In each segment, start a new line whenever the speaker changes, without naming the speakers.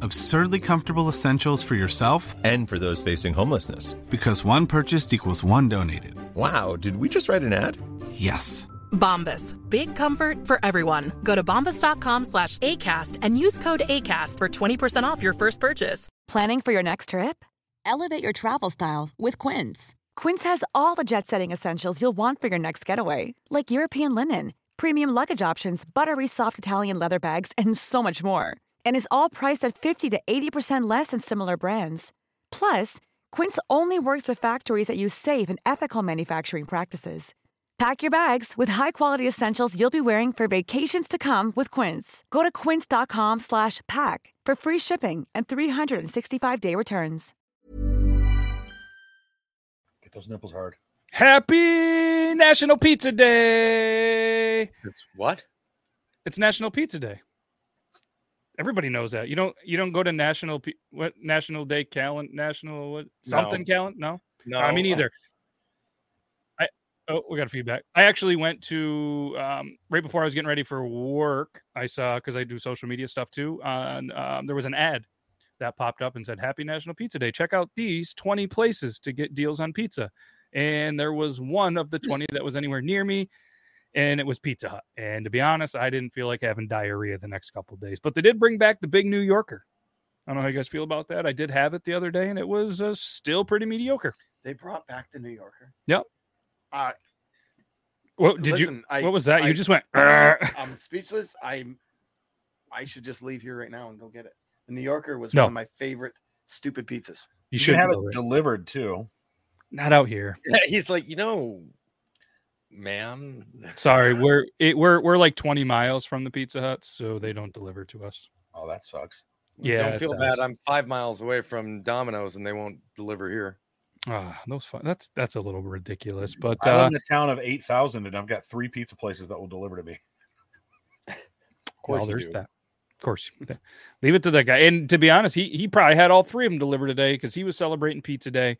Absurdly comfortable essentials for yourself
and for those facing homelessness.
Because one purchased equals one donated.
Wow, did we just write an ad?
Yes.
Bombas. Big comfort for everyone. Go to bombas.com slash ACAST and use code ACAST for 20% off your first purchase.
Planning for your next trip?
Elevate your travel style with Quince.
Quince has all the jet setting essentials you'll want for your next getaway, like European linen, premium luggage options, buttery soft Italian leather bags, and so much more and is all priced at 50 to 80% less than similar brands. Plus, Quince only works with factories that use safe and ethical manufacturing practices. Pack your bags with high-quality essentials you'll be wearing for vacations to come with Quince. Go to quince.com/pack for free shipping and 365-day returns.
Get those nipples hard.
Happy National Pizza Day.
It's what?
It's National Pizza Day. Everybody knows that. You don't you don't go to National what National Day calendar National what something no. calendar? No.
No.
I mean either. I oh we got a feedback. I actually went to um, right before I was getting ready for work. I saw because I do social media stuff too. On um, there was an ad that popped up and said Happy National Pizza Day. Check out these 20 places to get deals on pizza. And there was one of the 20 that was anywhere near me and it was Pizza Hut. And to be honest, I didn't feel like having diarrhea the next couple days. But they did bring back the big New Yorker. I don't know how you guys feel about that. I did have it the other day, and it was uh, still pretty mediocre.
They brought back the New Yorker.
Yep.
Uh,
what did
listen,
you?
I,
what was that?
I,
you just went.
I'm speechless. I'm. I should just leave here right now and go get it. The New Yorker was
No.
one of my favorite stupid pizzas.
You
You
should
have it
it.
delivered too.
Not out here.
He's like, you know, ma'am.
Sorry, we're it, we're we're like 20 miles from the Pizza Hut, so they don't deliver to us.
Oh, that sucks.
Yeah,
Don't feel bad. I'm five miles away from Domino's and they won't deliver here.
Ah, those fun. That's that's a little ridiculous, but
I live
uh,
in a town of eight thousand, and I've got three pizza places that will deliver to me.
Of course
well,
you
there's
do.
that. Of course, leave it to that guy. And to be honest, he he probably had all three of them delivered today because he was celebrating Pizza Day,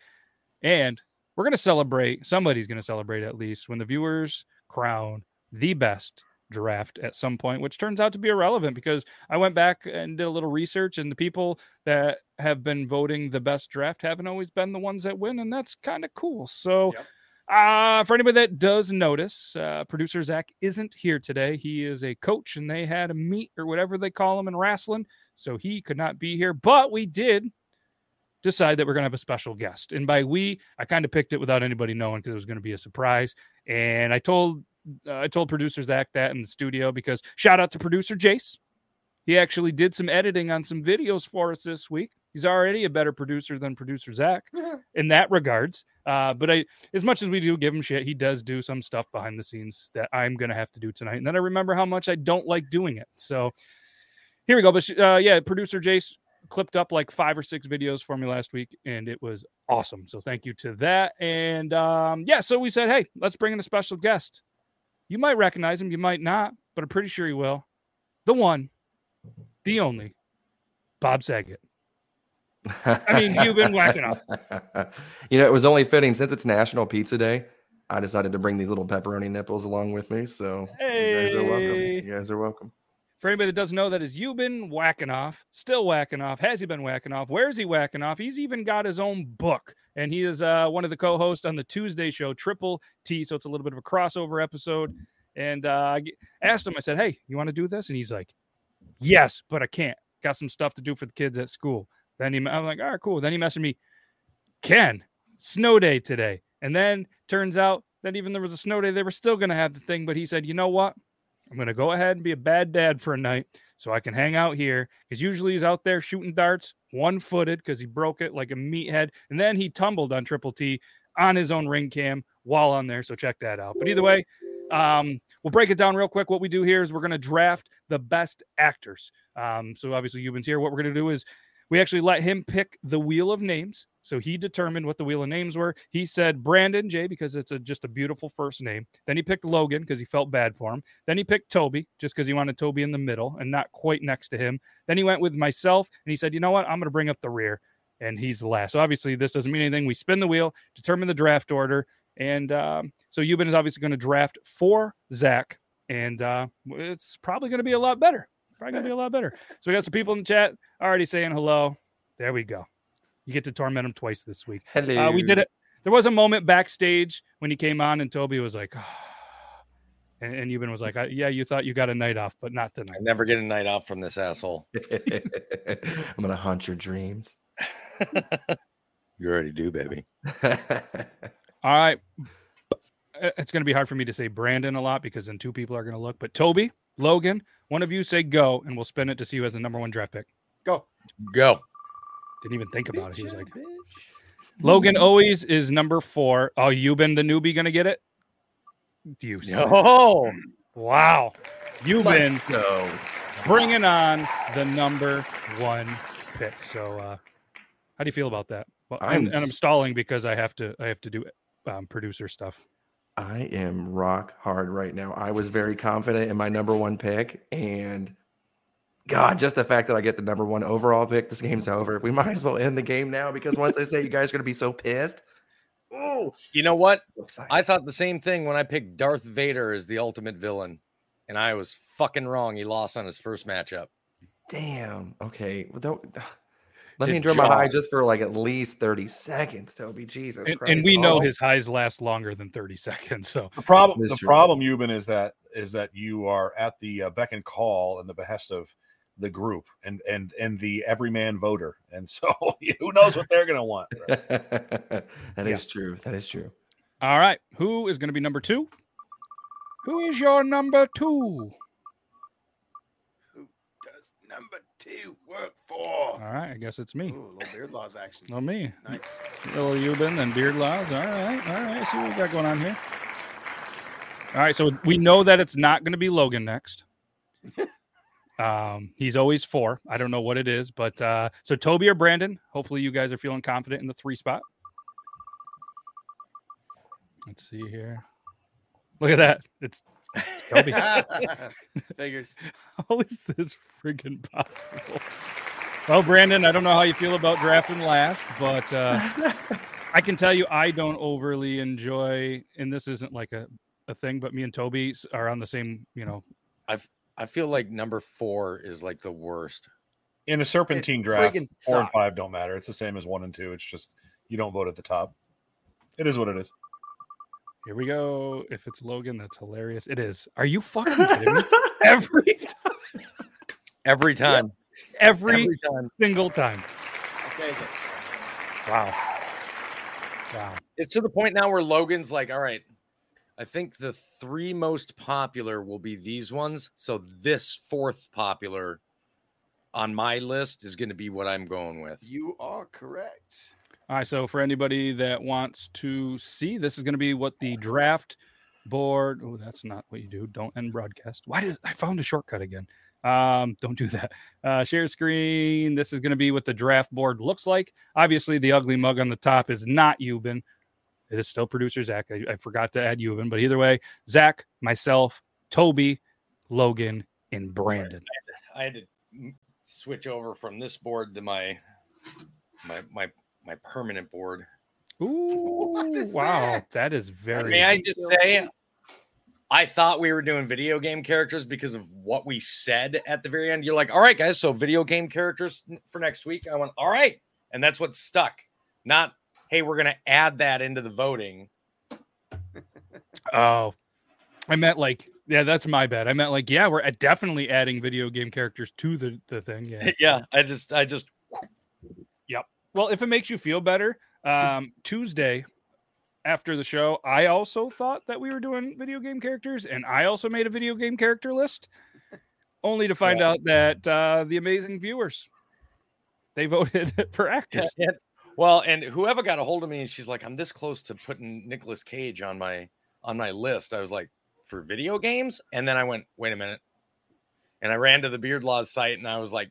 and we're gonna celebrate. Somebody's gonna celebrate at least when the viewers crown the best draft at some point, which turns out to be irrelevant because I went back and did a little research, and the people that have been voting the best draft haven't always been the ones that win, and that's kind of cool. So.
Yep.
Uh, for anybody that does notice, uh, producer Zach isn't here today. He is a coach, and they had a meet or whatever they call him in wrestling, so he could not be here. But we did decide that we're going to have a special guest, and by we, I kind of picked it without anybody knowing because it was going to be a surprise. And I told uh, I told producer Zach that in the studio because shout out to producer Jace. He actually did some editing on some videos for us this week. He's already a better producer than producer Zach in that regards. Uh, but I, as much as we do give him shit, he does do some stuff behind the scenes that I'm gonna have to do tonight. And then I remember how much I don't like doing it. So here we go. But uh, yeah, producer Jace clipped up like five or six videos for me last week, and it was awesome. So thank you to that. And um, yeah, so we said, hey, let's bring in a special guest. You might recognize him, you might not, but I'm pretty sure you will. The one, the only, Bob Saget. I mean, you've been whacking up.
you know, it was only fitting since it's National Pizza Day. I decided to bring these little pepperoni nipples along with me. So you guys are welcome. You guys are welcome.
For anybody that doesn't know, that is you been whacking off, still whacking off. Has he been whacking off? Where's he whacking off? He's even got his own book, and he is uh, one of the co-hosts on the Tuesday show, Triple T. So it's a little bit of a crossover episode. And uh, I asked him, I said, "Hey, you want to do this?" And he's like, "Yes, but I can't. Got some stuff to do for the kids at school." Then he, I'm like, "All right, cool." Then he messaged me, "Ken, snow day today." And then turns out that even there was a snow day, they were still going to have the thing. But he said, "You know what? I'm going to go ahead and be a bad dad for a night so I can hang out here. Because usually he's out there shooting darts, one footed, because he broke it like a meathead. And then he tumbled on Triple T on his own ring cam while on there. So check that out. But either way, um, we'll break it down real quick. What we do here is we're going to draft the best actors. Um, so obviously, Euban's here. What we're going to do is We actually let him pick the wheel of names. So he determined what the wheel of names were. He said Brandon Jay because it's a, just a beautiful first name. Then he picked Logan because he felt bad for him. Then he picked Toby just because he wanted Toby in the middle and not quite next to him. Then he went with myself and he said, you know what? I'm going to bring up the rear. And he's the last. So obviously, this doesn't mean anything. We spin the wheel, determine the draft order. And um, so Euban is obviously going to draft for Zach. And uh, it's probably going to be a lot better. Probably going to be a lot better. So we got some people in the chat already saying hello. There we go. You get to torment him twice this week.
Hello.
Uh, we did it. There was a moment backstage when he came on, and Toby was like, and, and Euban was like, "Yeah, you thought you got a night off, but not tonight."
I never get a night off from this asshole.
I'm gonna haunt your dreams.
you already do, baby.
All right. It's going to be hard for me to say Brandon a lot because then two people are going to look. But Toby, Logan, one of you say go, and we'll spin it to see who has the number one draft pick.
Go.
Go.
Didn't even think about it. He was like, Logan always is number four. Oh, you been the newbie going to get it? Do you?
Oh,
wow. You've been
Let's go.
bringing on the number one pick. So, uh, how do you feel about that? Well,
I'm
and, and I'm stalling because I have to. I have to do um, producer stuff.
I am rock hard right now. I was very confident in my number one pick, and God, just the fact that I get the number one overall pick, this game's over. We might as well end the game now because once I say you guys are going to be so pissed.
Oh, you know what?
so.
I thought the same thing when I picked Darth Vader as the ultimate villain, and I was fucking wrong. He lost on his first matchup.
Damn. Okay. Well, don't let me enjoy my high just for like at least 30 seconds, Toby. Jesus
And,
Christ.
and we know
Oh.
his highs last longer than 30 seconds. So
The problem, the
true.
problem, Euban, is that is that you are at the uh, beck and call and the behest of the group and and and the everyman voter, and so who knows what they're going to want. right?
That is true. That is true.
All right. Who is going to be number two? Who is your number two?
Who does number two work for?
All right. I guess it's me.
Ooh, little beard laws action.
No, me.
Nice.
Little Euban and Beard Laws. All right. All right. See what we got going on here. All right. So we know that it's not going to be Logan next. Um, he's always four. I don't know what it is, but uh, so Toby or Brandon. Hopefully, you guys are feeling confident in the three spot. Let's see here. Look at that. It's, it's Toby.
Figures.
How is this friggin' possible? Well, Brandon, I don't know how you feel about drafting last, but uh, I can tell you I don't overly enjoy, and this isn't like a, a thing, but me and Toby are on the same, you know,
I feel like number four is like the worst.
In a serpentine draft,
friggin'
four and five don't matter. It's the same as one and two. It's just you don't vote at the top. It is what it is.
here we go. If it's Logan, that's hilarious. It is. Are you fucking kidding me? Every time,
Every time.
every,
Every time.
single time.
I'll take it.
Wow. Wow.
It's to the point now where Logan's like, all right, I think the three most popular will be these ones. So this fourth popular on my list is going to be what I'm going with.
You are correct.
All right. So for anybody that wants to see, this is going to be what the draft board. Oh, that's not what you do. Don't end broadcast. Why does I found a shortcut again? Um, don't do that. Uh, share screen. This is going to be what the draft board looks like. Obviously, the ugly mug on the top is not Euban. It is still producer Zach. I, I forgot to add Euban, but either way, Zach, myself, Toby, Logan, and Brandon.
I had to m- switch over from this board to my my my my permanent board.
Ooh, wow,
that?
that is very.
May I just say, I thought we were doing video game characters because of what we said at the very end. You're like, all right, guys, so video game characters for next week. I went, all right. And that's what stuck. Not, hey, we're going to add that into the voting.
Oh, I meant like, yeah, that's my bad. I meant like, yeah, we're definitely adding video game characters to the the thing. Yeah.
yeah. I just, I just, yep.
Well, if it makes you feel better, um, Tuesday after the show, I also thought that we were doing video game characters, and I also made a video game character list, only to find
Yeah.
out that uh, the amazing viewers they voted for actors.
and- well, and whoever got a hold of me and she's like, I'm this close to putting Nicolas Cage on my, on my list. I was like, for video games? And then I went, wait a minute. And I ran to the Beard Laws site and I was like,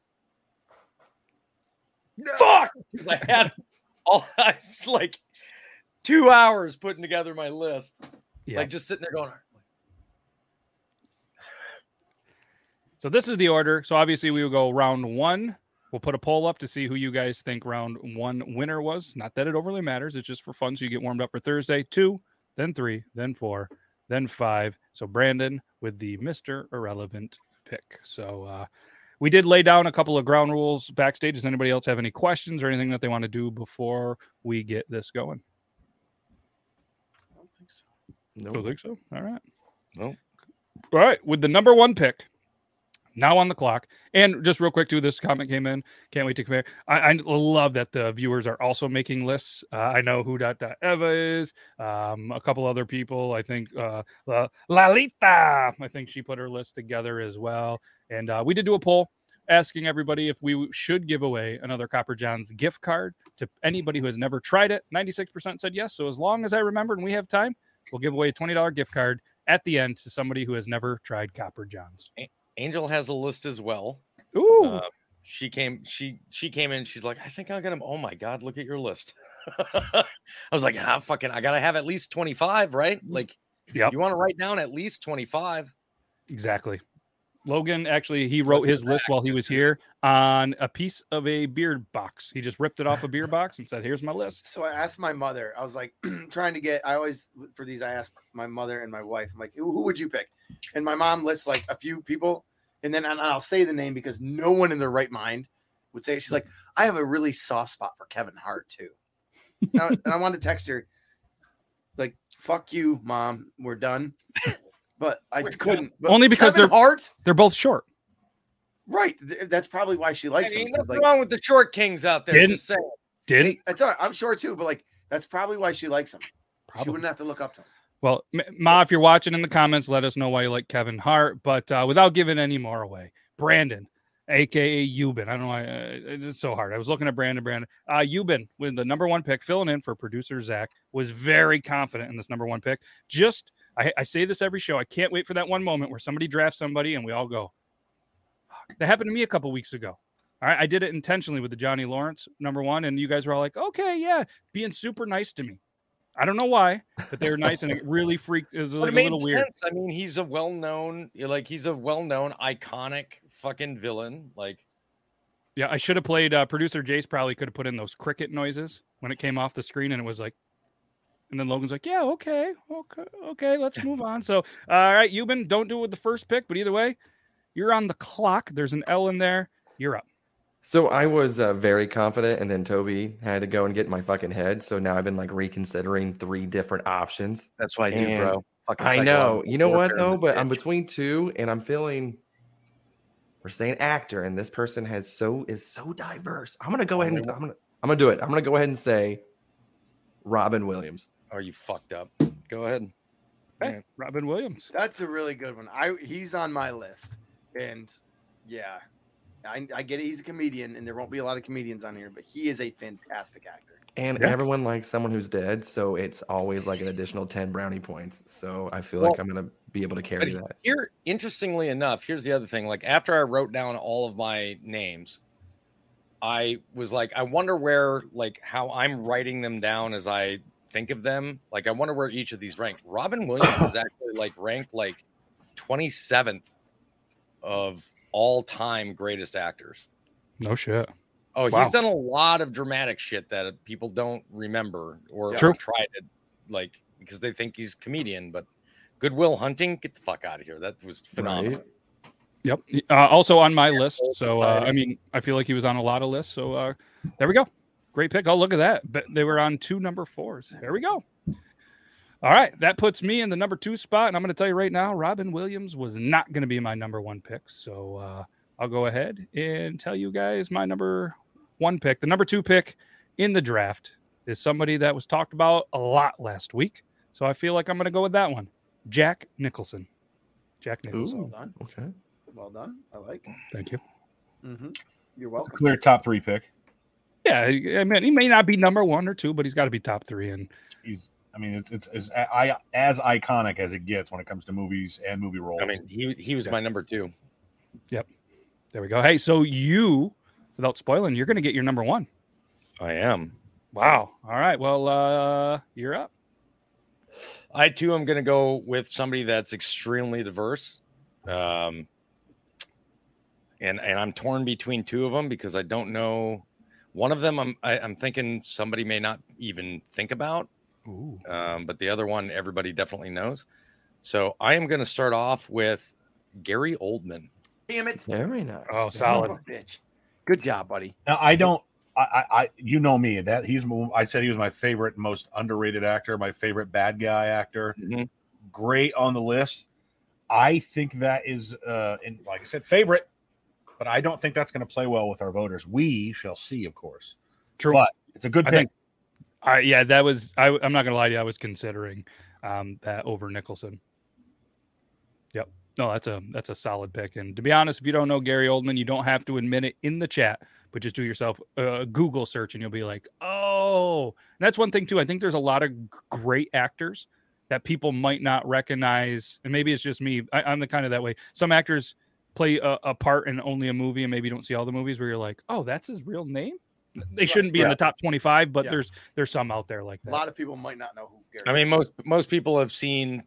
fuck! I had all I was like two hours putting together my list.
Yeah.
Like just sitting there going,
So this is the order. So obviously we will go round one. We'll put a poll up to see who you guys think round one winner was. Not that it overly matters. It's just for fun. So you get warmed up for Thursday. Two, then three, then four, then five. So Brandon with the Mr. Irrelevant pick. So uh we did lay down a couple of ground rules backstage. Does anybody else have any questions or anything that they want to do before we get this going?
I don't think so.
Nope.
Don't think so. All right.
Nope.
All right. With the number one pick now on the clock. And just real quick, too, this comment came in. Can't wait to compare. I, I love that the viewers are also making lists. Uh, I know who dot dot Eva is. Um, a couple other people. I think uh, La- Lalita. I think she put her list together as well. And uh, we did do a poll asking everybody if we should give away another Copper John's gift card to anybody who has never tried it. 96% said yes. So as long as I remember and we have time, we'll give away a $20 gift card at the end to somebody who has never tried Copper John's.
Angel has a list as well.
Ooh.
Uh, she came, she she came in. She's like, I think I'm gonna. Oh my god, look at your list. I was like, ah, fucking, I gotta have at least 25, right? Like,
Yep.
you want to write down at least 25.
Exactly. Logan actually he wrote his list while he was here on a piece of a beer box. He just ripped it off a beer box and said, "Here's my list."
So I asked my mother. I was like trying to get. I always for these. I ask my mother and my wife. I'm like, who, who would you pick? And my mom lists like a few people, and then and I'll say the name because no one in their right mind would say. it. She's like, I have a really soft spot for Kevin Hart too. and, I, and I wanted to text her, like, "Fuck you, mom. We're done." But I
We're
couldn't. But
Only because
Kevin
they're-
Hart.
They're both short.
Right. That's probably why she
I
likes him.
mean,
'cause,
nothing
like,
wrong with the short kings out there.
Didn't-
Just saying.
Did
hey, that's all right. I'm sure too, but like that's probably why she likes him. She wouldn't have to look up to him.
Well, Ma, if you're watching in the comments, let us know why you like Kevin Hart. But uh, without giving any more away, Brandon, aka Euban. I don't know why uh, it's so hard. I was looking at Brandon. Brandon, uh, Euban with the number one pick, filling in for producer Zach, was very confident in this number one pick. Just, I, I say this every show. I can't wait for that one moment where somebody drafts somebody and we all go. That happened to me a couple weeks ago. All right, I did it intentionally with the Johnny Lawrence number one, and you guys were all like, "Okay, yeah," being super nice to me. I don't know why, but they were nice, and it really freaked. It was like
it
a little weird.
I mean, he's a well-known, like he's a well-known, iconic fucking villain. Like,
Yeah, I should have played. Uh, Producer Jace probably could have put in those cricket noises when it came off the screen, and it was like, and then Logan's like, "Yeah, okay, okay, okay, let's move on." So, all right, Euban, don't do it with the first pick, but either way, you're on the clock. There's an L in there. You're up.
So I was uh, very confident, and then Toby had to go and get my fucking head. So now I've been like reconsidering three different options.
that's why I do,
And
bro. Fucking
I know. You know what though?
this
But I'm between two, and I'm feeling. We're saying actor, and this person has so is so diverse. I'm gonna go ahead and I'm gonna I'm gonna do it. I'm gonna go ahead and say Robin Williams.
Are you fucked up? Go ahead.
Hey, Robin Williams.
That's a really good one. I he's on my list, and yeah, I, I get it. He's a comedian, and there won't be a lot of comedians on here, but he is a fantastic actor.
And
Yeah.
everyone likes someone who's dead, so it's always like an additional 10 brownie points. So I feel like I'm gonna be able to carry
But
that.
here, interestingly enough, here's the other thing. Like after I wrote down all of my names, I was like, I wonder where, like, how I'm writing them down as I think of them. Like, I wonder where each of these rank. Robin Williams is actually like ranked like 27th of all time greatest actors.
No shit.
Oh,
Wow.
he's done a lot of dramatic shit that people don't remember or, or try to like because they think he's a comedian. But Good Will Hunting, get the fuck out of here. That was phenomenal.
Right?
Yep. Uh, also on my list. So uh, I mean, I feel like he was on a lot of lists. So uh, there we go. Great pick. Oh, look at that. But they were on two number fours. There we go. All right, that puts me in the number two spot, and I'm going to tell you right now, Robin Williams was not going to be my number one pick. So uh, I'll go ahead and tell you guys my number one pick. The number two pick in the draft is somebody that was talked about a lot last week. So I feel like I'm going to go with that one, Jack Nicholson. Jack Nicholson.
Ooh,
done.
okay.
Well done. I like.
Thank you.
Mm-hmm. You're welcome.
Clear top three pick.
Yeah, I mean, he may not be number one or two, but he's got to be top three. And
He's. I mean, it's it's, it's I, as iconic as it gets when it comes to movies and movie roles.
I mean, he he was my number two. Yep.
there we go. Hey, so you without spoiling, you're going to get your number one.
I am.
Wow. All right. Well, uh, you're up.
I too am going to go with somebody that's extremely diverse. Um, and and I'm torn between two of them because I don't know. One of them, I'm I, am i am thinking somebody may not even think about, um, but the other one everybody definitely knows. So I am going to start off with Gary Oldman.
Damn it!
Very nice.
Oh,
solid of a bitch. Good job, buddy.
Now I don't. I, I, I, you know me. That he's. I said he was my favorite, most underrated actor. My favorite bad guy actor.
Mhm.
Great on the list. I think that is, uh, in, like I said, favorite. But I don't think that's going to play well with our voters. We shall see, of course.
True.
But it's a good
I
pick.
I yeah, that was. I, I'm not to lie to you. I was considering um, that over Nicholson. Yep. No, that's a that's a solid pick. And to be honest, if you don't know Gary Oldman, you don't have to admit it in the chat, but just do yourself a Google search, and you'll be like, oh. And that's one thing too. I think there's a lot of great actors that people might not recognize, and maybe it's just me. I, I'm the kind of that way. Some actors play a, a part in only a movie, and maybe you don't see all the movies where you're like, oh, that's his real name. They shouldn't be in the top 25, but
Yeah.
there's there's some out there like that.
A lot of people might not know who Gary.
I mean, most most people have seen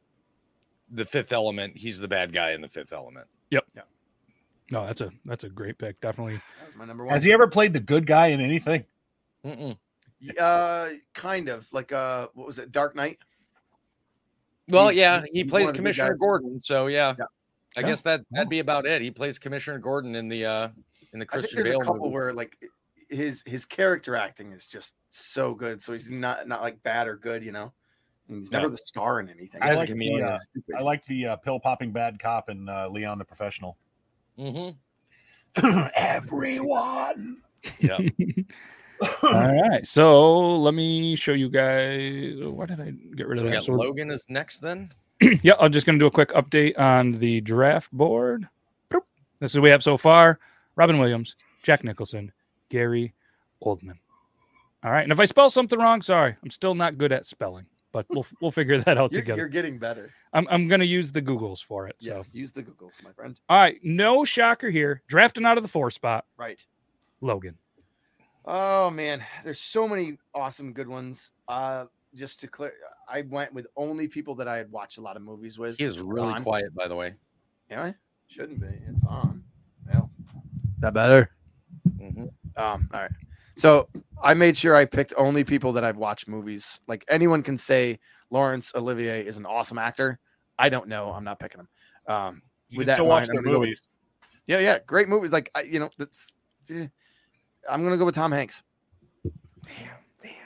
the Fifth Element. He's the bad guy in the Fifth Element.
Yep.
Yeah.
No, that's a that's a great pick. Definitely.
that was my number one.
Has he ever played the good guy in anything?
Mm-mm.
Uh, kind of like uh, what was it? Dark Knight.
Well,
He's-
yeah,
he's
he plays
of the good
Commissioner. Gordon. So yeah,
Yeah.
I
Yeah.
guess that that'd be about it. He plays Commissioner Gordon in the uh in the
I think
Christian
there's
Bale
a couple
movie.
where like his his character acting is just so good. So he's not not like bad or good, you know. And he's never
No.
the star in anything.
I like
a
the, uh, I like the uh, pill popping bad cop and uh, Leon the Professional.
hmm
Everyone.
Yeah.
All right. So let me show you guys. Why did I get rid
so
of
we
that?
got
So-
Logan is next then.
yeah, I'm just going to do a quick update on the draft board. This is what we have so far Robin Williams, Jack Nicholson, Gary Oldman. All right. And if I spell something wrong, sorry. I'm still not good at spelling, but we'll we'll figure that out
You're,
together.
you're getting better.
I'm, I'm going to use the Googles for it. So,
Yes, use the Googles, my friend.
all right. No shocker here. Drafting out of the four spot,
Right.
Logan.
Oh man, there's so many awesome good ones. Uh, just to clear, I went with only people that I had watched a lot of movies with.
He is really
On.
quiet, by the way.
Yeah, shouldn't be. It's on. Well, that better.
hmm
Um, all right. So I made sure I picked only people that I've watched movies. Like anyone can say Laurence Olivier is an awesome actor. I don't know. I'm not picking him. Um,
You
with
can
that
still
in
watch their
gonna go with-
movies.
yeah, yeah, great movies. Like I, you know, that's. eh, I'm gonna go with Tom Hanks.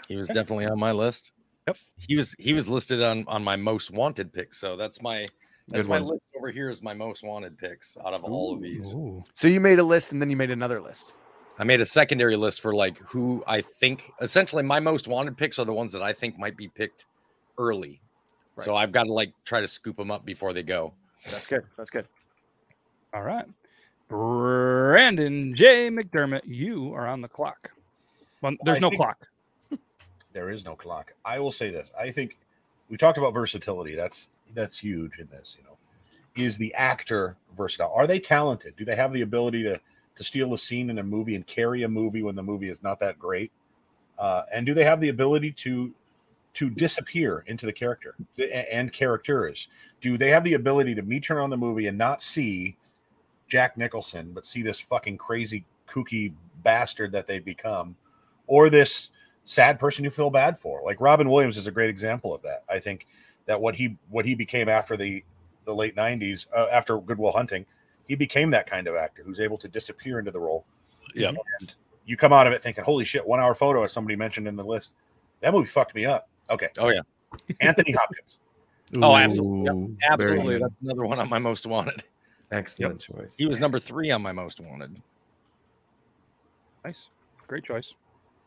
He was definitely on my list.
Yep.
He was he was listed on on my most wanted pick. So that's my that's
Good
my
one.
list over here is my most wanted picks out of all of these.
Ooh.
So you made a list and then you made another list.
I made a secondary list for like who I think essentially my most wanted picks are the ones that I think might be picked early. So I've got to like try to scoop them up before they go.
That's good. That's good.
All right. Brandon J. McDermott, you are on the clock. Well, there's
I
no clock.
There is no clock. I will say this. I think we talked about versatility. That's that's huge in this, you know. Is the actor versatile? Are they talented? Do they have the ability to to steal a scene in a movie and carry a movie when the movie is not that great? Uh, and do they have the ability to to disappear into the character and characters? Do they have the ability to me turn on the movie and not see Jack Nicholson, but see this fucking crazy kooky bastard that they've become, or this sad person you feel bad for. Like Robin Williams is a great example of that. I think that what he what he became after the the late '90s, uh, after Good Will Hunting, he became that kind of actor who's able to disappear into the role.
Yeah.
and you come out of it thinking, "Holy shit!" One hour photo, as somebody mentioned in the list, that movie fucked me up. Okay,
Oh yeah.
Anthony Hopkins.
Oh, absolutely. Yep,
Ooh, very
Absolutely.
good.
That's another one on my most wanted.
Excellent choice.
He was number three on my most wanted.
Nice. Great choice.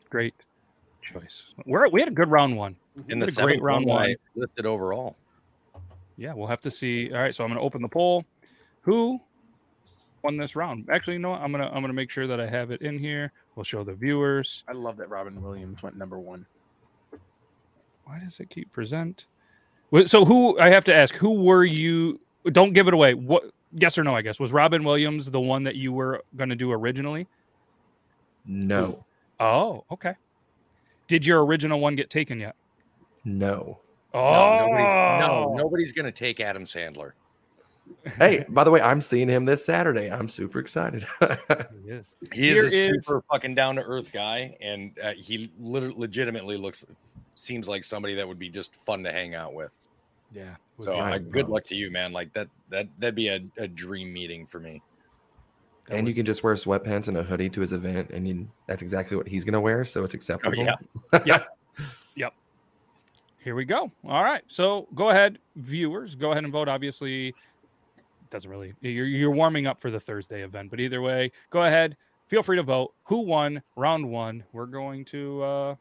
Great choice. We're, we had a good round one.
In the
had a great
seventh
round
one,
one.
I listed overall.
Yeah, we'll have to see. All right, so I'm going to open the poll. Who won this round? Actually, you know what? I'm gonna I'm gonna make sure that I have it in here. We'll show the viewers.
I love that Robin Williams went number one.
Why does it keep present? So who I have to ask? Who were you? Don't give it away. What? Yes or no? I guess was Robin Williams the one that you were going to do originally.
No,
Oh, okay. Did your original one get taken yet?
no.
Oh,
No, nobody's, no, nobody's gonna take Adam Sandler.
Hey, by the way, I'm seeing him this Saturday. I'm super excited.
He is.
He
Here
is a
is-
super fucking down to earth guy, and uh, he lit- legitimately looks seems like somebody that would be just fun to hang out with.
Yeah.
So uh, good luck to you, man. Like that that that'd be a, a dream meeting for me.
and you can just wear sweatpants and a hoodie to his event, and you, that's exactly what he's gonna wear, so it's acceptable.
yeah. Yep. Yep.
Here we go. All right. So go ahead, viewers. Go ahead and vote. Obviously, doesn't really. You're you're warming up for the Thursday event, but either way, go ahead. Feel free to vote. Who won round one? We're going to uh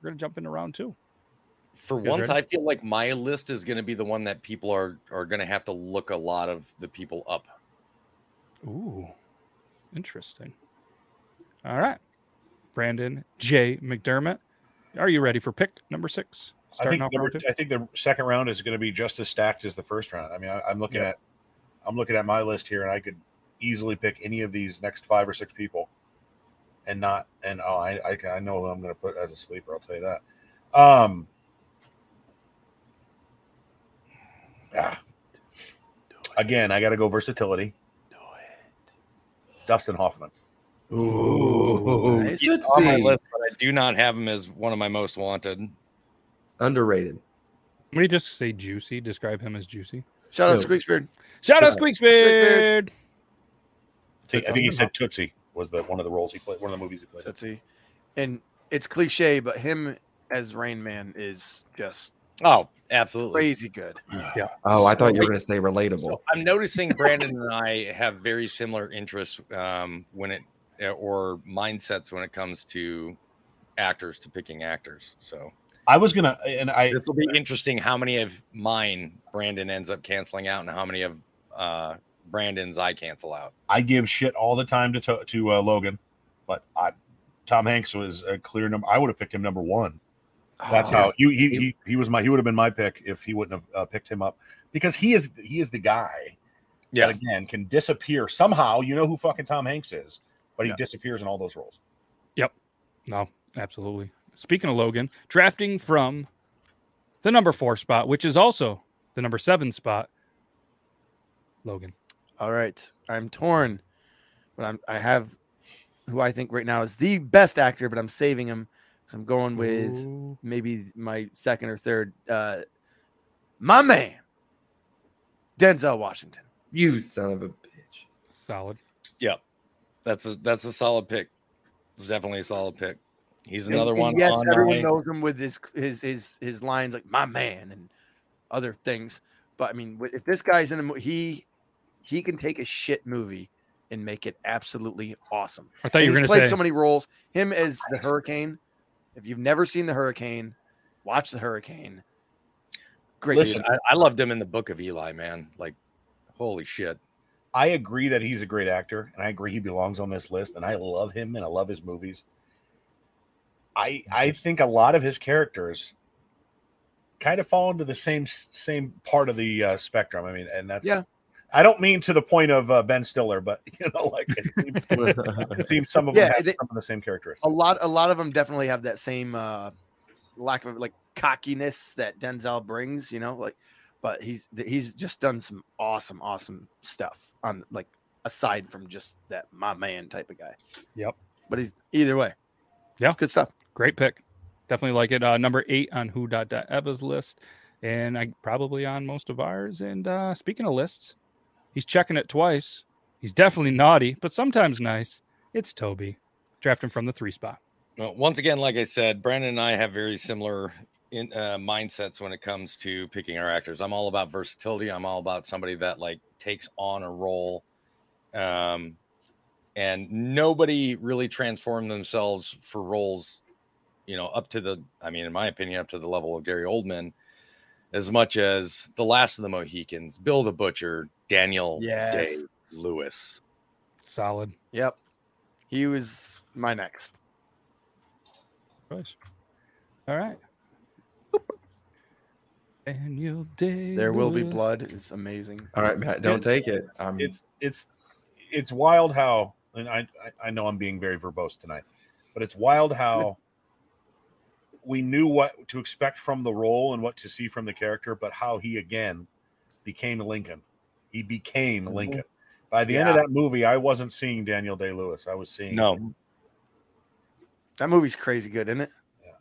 we're gonna jump into round two.
For once,
ready?
I feel like my list is going to be the one that people are are going to have to look a lot of the people up.
Ooh, interesting. All right, Brandon J. McDermott, are you ready for pick number six?
I think
Starting
number. I think the second round is going to be just as stacked as the first round. I mean, I, I'm looking
Yeah.
at I'm looking at my list here, and I could easily pick any of these next five or six people, and not and oh, I I, I know who I'm going to put as a sleeper. I'll tell you that. Um. ah. Again, I got to go versatility. Dustin Hoffman.
Ooh,
Nice.
He's on my list, but I do not have him as one of my most wanted.
underrated.
Let me just say juicy. Describe him as juicy.
Shout out
No.
Squeaksbeard.
Shout out
Sorry.
Squeaksbeard.
I think, I think he said Tootsie was the one of the roles he played, one of the movies he played.
Let's. And it's cliche, but him as Rain Man is just
Oh, absolutely.
crazy good.
Yeah.
Oh, I thought you were gonna say relatable.
So I'm noticing Brandon and I have very similar interests um, when it uh, or mindsets when it comes to actors to picking actors. So
I was gonna, and I
this will be interesting. How many of mine Brandon ends up canceling out, and how many of uh, Brandon's I cancel out.
I give shit all the time to to, to uh, Logan, but I, Tom Hanks was a clear number. I would have picked him number one. That's
Oh,
how he, he he he was my he would have been my pick if he wouldn't have uh, picked him up because he is he is the guy
Yeah.
that again can disappear somehow. You know who fucking Tom Hanks is, but he
Yeah.
disappears in all those roles. Yep.
No, absolutely. Speaking of Logan, drafting from the number four spot, which is also the number seven spot, Logan.
All right. I'm torn, but I'm I have who I think right now is the best actor, but I'm saving him because I'm going with
Ooh.
maybe my second or third. Uh, my man, Denzel Washington.
You son of a bitch.
solid.
Yep, that's a that's a solid pick. It's definitely a solid pick. He's another
and
one.
Yes,
on
everyone
my-
knows him with his his his his lines like "my man" and other things. But I mean, if this guy's in a mo- he he can take a shit movie and make it absolutely awesome.
I thought
And
you were going
played
to say
so many roles. Him as the Hurricane. If you've never seen the Hurricane, watch the Hurricane. Great.
Listen.
I, I loved him in the Book of Eli, man. Like, holy shit.
I agree that he's a great actor, and I agree he belongs on this list, and I love him and I love his movies. I I think a lot of his characters kind of fall into the same same part of the uh, spectrum. I mean, and that's
Yeah.
I don't mean to the point of uh, Ben Stiller, but you know, like it seems, it seems some of
Yeah,
them have
they-
some of the same characteristics.
a lot a lot of them definitely have that same uh lack of like cockiness that Denzel brings, you know, like but he's he's just done some awesome awesome stuff on like aside from just that my man type of guy.
Yep.
But he's either way.
Yeah.
It's good stuff.
Great pick. Definitely like it. Uh, number eight on Who Dot Eva's list, and I probably on most of ours. And uh, speaking of lists, he's checking it twice. He's definitely naughty, but sometimes nice. It's Toby, drafting from the three spot.
Well, once again, like I said, Brandon and I have very similar in uh, mindsets when it comes to picking our actors. I'm all about versatility. I'm all about somebody that like takes on a role, um, and nobody really transformed themselves for roles, you know, up to the. I mean, in my opinion, up to the level of Gary Oldman, as much as the Last of the Mohicans, Bill the Butcher, Daniel
Yes.
Day Lewis.
Solid.
Yep. He was my next.
Right. All right. Daniel Day.
There will be blood. It's amazing.
All right, Matt, don't take it. I'm
It's it's it's wild how and I I, I know I'm being very verbose tonight, but it's wild how we knew what to expect from the role and what to see from the character, but how he again became Lincoln. He became
Mm-hmm.
Lincoln. By the end of that movie, I wasn't seeing Daniel Day Lewis. I was seeing
No.
That movie's crazy good, isn't it? Yeah.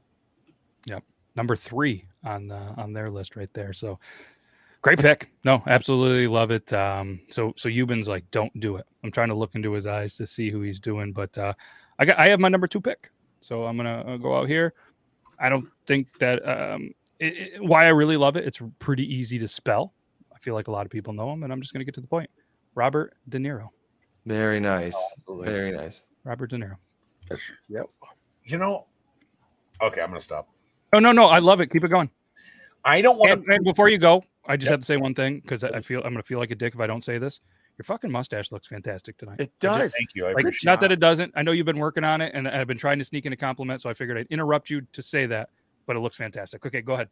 Yep. Number three on uh, on their list right there. So great pick. No, absolutely love it. Um, so so Euban's like, don't do it. I'm trying to look into his eyes to see who he's doing, but uh, I got I have my number two pick. So I'm gonna uh, go out here. I don't think that um, it, it- why I really love it. It's pretty easy to spell. I feel like a lot of people know him, and I'm just gonna get to the point. Robert De Niro.
Very nice.
absolutely.
Very nice.
Robert De Niro.
Yep.
You know, okay, I'm gonna stop.
Oh no no, I love it. Keep it going.
I don't want
And,
to.
and before you go, I just
Yep.
have to say one thing because I I feel I'm gonna feel like a dick if I don't say this. Your fucking mustache looks fantastic tonight.
It does.
Thank you. I
Like,
appreciate.
not that it doesn't. I know you've been working on it, and I've been trying to sneak in a compliment, so I figured I'd interrupt you to say that. But it looks fantastic. Okay, go ahead.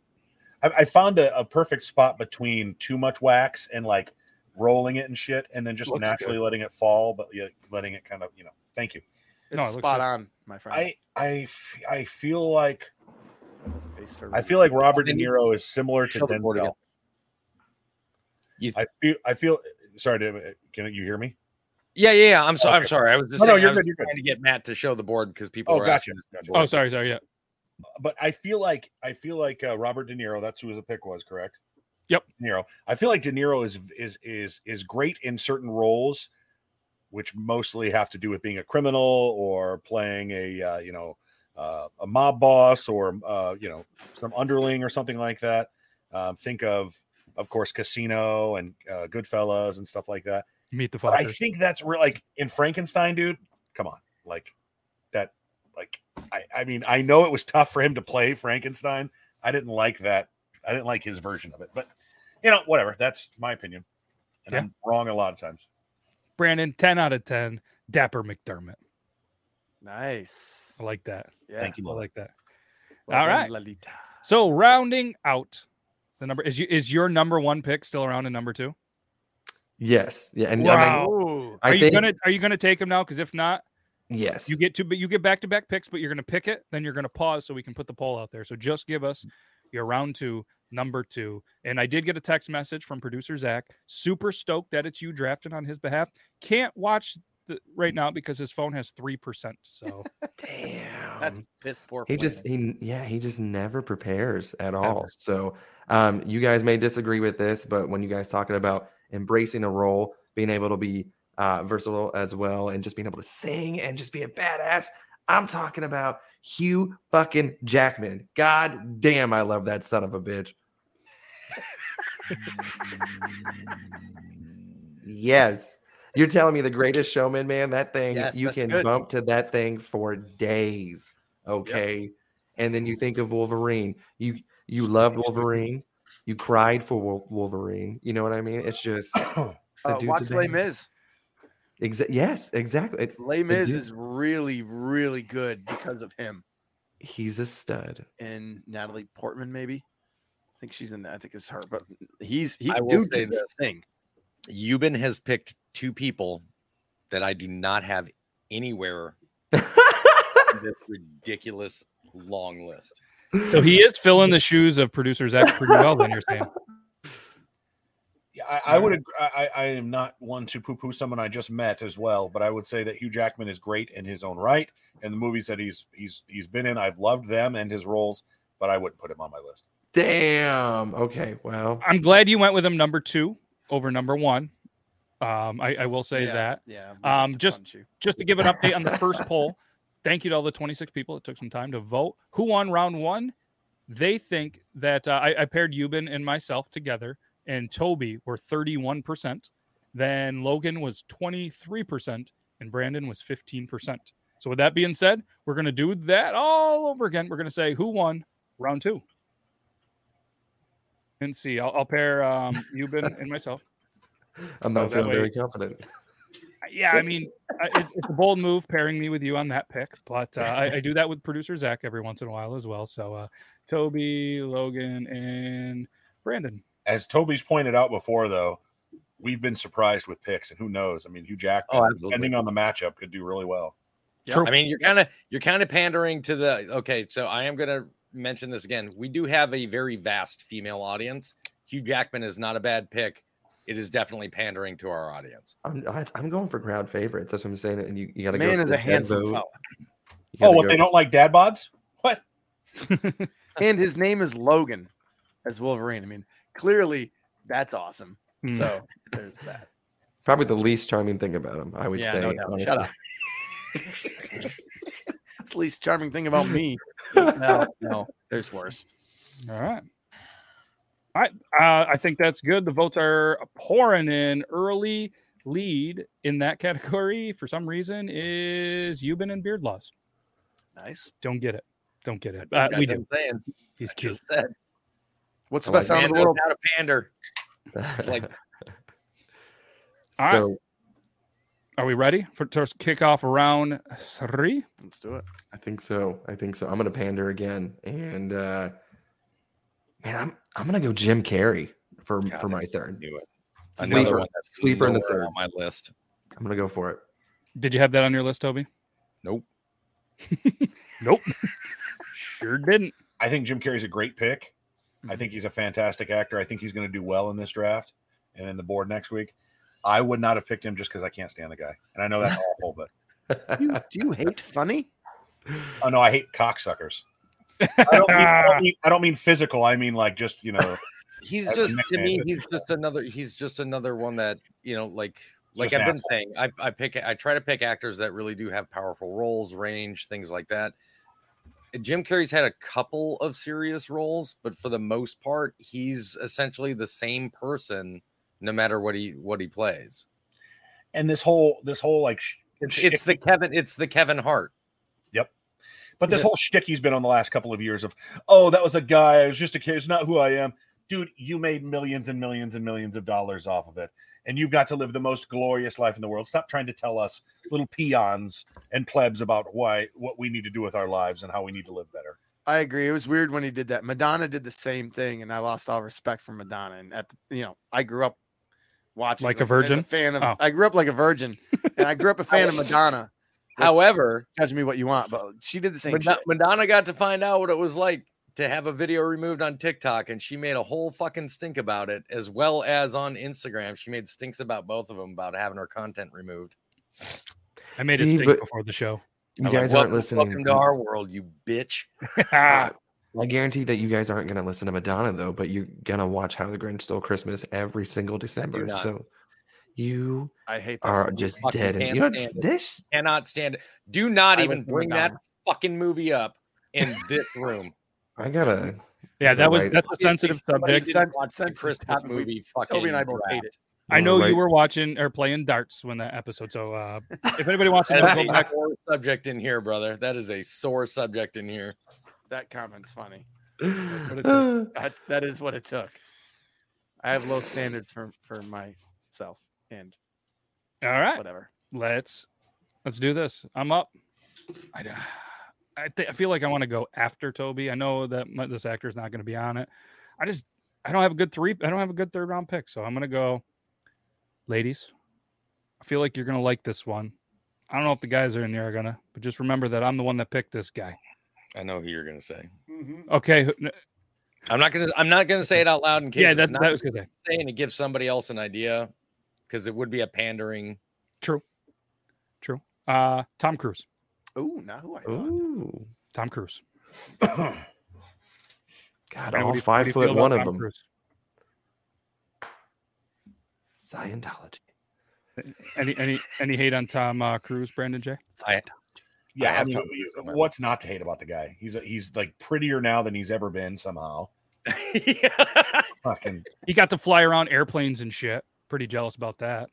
I, I found a, a perfect spot between too much wax and like rolling it and shit, and then just
Looks
naturally letting it fall, but yeah, letting it kind of, you know. Thank you.
It's
No, it
spot
good.
on, my friend.
I I f- I feel like I feel like Robert De Niro is similar to
Show the board
Denzel.
You th-
I feel I feel sorry. to- Can you hear me?
yeah, yeah, yeah. I'm so I'm sorry. I was just
No, no, you're
I was
good, you're good.
trying to get Matt to show the board because people
Oh,
are
gotcha.
asking. us
gotcha.
Oh, sorry, sorry. Yeah.
but I feel like I feel like uh, Robert De Niro. That's who his pick was, correct?
Yep.
De Niro. I feel like De Niro is is is is great in certain roles, which mostly have to do with being a criminal or playing a uh, you know uh, a mob boss or uh, you know some underling or something like that. Um, think of of course Casino and uh, Goodfellas and stuff like that.
Meet the
But I think that's real. Like in Frankenstein, dude. Come on, like that. Like I, I mean, I know it was tough for him to play Frankenstein. I didn't like that. I didn't like his version of it. But you know, whatever. That's my opinion, and
Yeah.
I'm wrong a lot of times.
Brandon, 10 out of 10. Dapper McDermott.
nice.
I like that.
Yeah.
Thank you,
I like that.
Well
All
done,
right.
Lalita.
So rounding out the number is you is your number one pick still around in number two?
Yes. Yeah. And I
Wow.
mean, I
are you
think
gonna are you gonna take him now? Because if not,
yes.
you get to but you get back to back picks, but you're gonna pick it, then you're gonna pause so we can put the poll out there. So just give us your round two, number two. And I did get a text message from producer Zach, super stoked that it's you drafted on his behalf. Can't watch the, right now because his phone has three percent. So
Damn.
That's piss poor.
he just he yeah he just never prepares at all so um you guys may disagree with this but when you guys talking about embracing a role being able to be uh versatile as well and just being able to sing and just be a badass i'm talking about hugh fucking jackman god damn i love that son of a bitch yes you're telling me the greatest showman man that thing
Yes,
you can
good.
bump to that thing for days okay and then you think of wolverine you you loved wolverine you cried for wolverine you know what i mean it's just the
Uh,
dude's
watch
a
Les. Mis.
Exa- yes exactly It-
Les
the
Mis
dude-
is really, really good because of him
he's a stud
and Natalie Portman. Maybe I think she's in that. I think it's her, but he's he
I will
dude
say
can
this.
sing.
Euban has picked two people that I do not have anywhere in this ridiculous long list.
so he is filling the shoes of producer Zach pretty well, then you're saying.
Yeah, I, I would. ag- I, I I am not one to poo-poo someone I just met as well, but I would say that Hugh Jackman is great in his own right, and the movies that he's he's he's been in, I've loved them and his roles, but I wouldn't put him on my list.
damn okay well
I'm glad you went with him number two over number one. Um, I, I will say
Yeah,
that.
Yeah.
Um, just- Just to give an update on the first poll, thank you to all the 26 people that took some time to vote. Who won round one? They think that uh, I, I paired Euban and myself together, and Toby were 31%. Then Logan was 23%, and Brandon was 15%. So, with that being said, we're going to do that all over again. We're going to say who won round two. And see, I'll, I'll pair um, Euban and myself.
i'm not
that
feeling
way-
very confident
Yeah, I mean, it, it's a bold move pairing me with you on that pick, but uh, I, I do that with producer Zach every once in a while as well. So, uh, Toby, Logan, and Brandon.
As Toby's pointed out before, though, we've been surprised with picks, and who knows? I mean, Hugh Jackman,
Oh,
depending on the matchup, could do really well.
I mean, you're kind of you're kind of pandering to the okay. So I am gonna mention this again. We do have a very vast female audience. Hugh Jackman is not a bad pick. It is definitely pandering to our audience.
I'm, I- I'm going for crowd favorites. That's what I'm saying. And you, you got to
Man
go.
is a
the
handsome fella.
Oh, what
go-
they don't like dad bods? What?
and his name is Logan as Wolverine. I mean, clearly that's awesome.
Hmm.
So there's that.
Probably the least charming thing about him, I would
Yeah,
say.
no Shut up. That's the least charming thing about me. No, no, there's worse.
All right. All right. Uh, I think that's good. The votes are pouring in. Early lead in that category for some reason is Euban and Beard Laws.
Nice.
Don't get it. Don't get it. Uh, we do.
Insane.
He's
I
cute.
just said.
What's the best
like
sound in the world?
how to pander. It's like
All right.
So
Are we ready for to kick off round three?
Let's do it.
I think so. I think so. I'm gonna pander again, and uh man, I'm I'm gonna go Jim Carrey for
God,
for my third.
knew it.
Sleeper-
Another one
sleeper in the third.
on my list.
I'm gonna go for it.
Did you have that on your list, Toby?
Nope.
Nope. sure didn't.
I think Jim Carrey's a great pick. I think he's a fantastic actor. I think he's going to do well in this draft and in the board next week. I would not have picked him just because I can't stand the guy, and I know that's awful. But
You, do you hate funny?
oh no, I hate cocksuckers. I don't, mean, I, don't mean, I don't mean physical. I mean like just you know.
He's just to me, he's just another he's just another one that, you know, like like
Just
I've been
asshole.
saying, I, I pick I try to pick actors that really do have powerful roles, range, things like that. Jim Carrey's had a couple of serious roles, but for the most part, he's essentially the same person no matter what he what he plays.
And this whole this whole like sh-
It's,
shtick-
it's the Kevin it's the Kevin Hart. Yep.
But this
Yeah.
whole shtick he's been on the last couple of years of, oh, that was a guy. I was just a kid. It's not who I am. Dude, you made millions and millions and millions of dollars off of it. And you've got to live the most glorious life in the world. Stop trying to tell us little peons and plebs about why what we need to do with our lives and how we need to live better.
I agree. It was weird when he did that. Madonna did the same thing, and I lost all respect for Madonna. And at the, you know, I grew up watching
Like a
as
virgin?
fan of.
Oh.
I grew up like a virgin, and I grew up a fan of Madonna.
However,
judge me what you want, but she did the same
Madonna,
shit.
Madonna got to find out what it was like to have a video removed on TikTok, and she made a whole fucking stink about it, as well as on Instagram. She made stinks about both of them about having her content removed.
I made a
See,
stink
but-
before the show.
You
I'm
guys
welcome,
aren't listening.
Welcome to our world, you bitch.
I guarantee that you guys aren't going to listen to Madonna though, but you're going to watch How the Grinch Stole Christmas every single December.
not.
So you
I hate that.
are
movie.
just
fucking
dead. And
can't
you know
stand it.
this.
Cannot stand it. Do not
I
even
listen to
bring that fucking movie up in this room.
I gotta.
Yeah, that was that's a sensitive subject.
didn't
Sense-
watch
sense
Christmas
topic. We-
movie. Fucking
Toby and I both hate it.
I know
Right.
you were watching or playing darts when that episode. So uh, if anybody wants to know,
That
go
is a
back.
sore subject in here, brother. That is a sore subject in here.
That comment's funny.
what it took.
That's that is what it took. I have low standards for for myself and
All right,
whatever.
let's let's do this. I'm up. I I, th- I feel like I want to go after Toby. I know that my, this actor is not going to be on it. I just I don't have a good three. I don't have a good third round pick, so I'm going to go. Ladies, I feel like you're going to like this one. I don't know if the guys are in there are gonna, but just remember that I'm the one that picked this guy.
I know who you're gonna say.
Okay, who- n-
I'm not gonna. I'm not gonna say it out loud in case.
yeah,
it's
that,
not
that was good.
saying to give somebody else an idea, because it would be a pandering.
True, true. Uh, Tom Cruise.
Ooh, not who I thought.
Ooh,
Tom Cruise.
God,
And
all
you- what do
five foot one of
Tom
them.
Cruise?
Scientology.
Any any any hate on Tom uh, Cruise, Brandon J?
I,
Yeah,
I
I, mean,
Tom Cruise on my
what's not to hate about the guy? He's he's like prettier now than he's ever been somehow.
yeah.
Fucking,
He got to fly around airplanes and shit. Pretty jealous about that.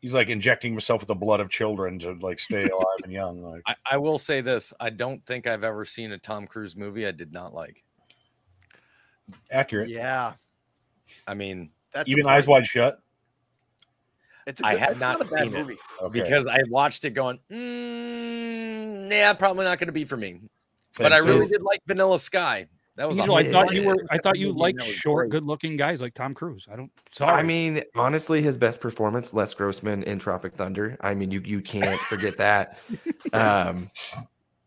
he's like injecting himself with the blood of children to like stay alive and young. Like,
I, I will say this: I don't think I've ever seen a Tom Cruise movie I did not like.
accurate.
Yeah,
I mean,
that's
Even eyes wide shut.
It's a
I
good,
had
it's
not
a bad
seen it.
Okay.
because I watched it going, mm, yeah, probably not going to be for me.
Same,
but I really did like Vanilla Sky. That was.
Angel, I
a
thought you were. I thought you liked short, good-looking guys like Tom Cruise. I don't. Sorry.
I mean, honestly, his best performance, Les Grossman in Tropic Thunder. I mean, you you can't forget that. Um,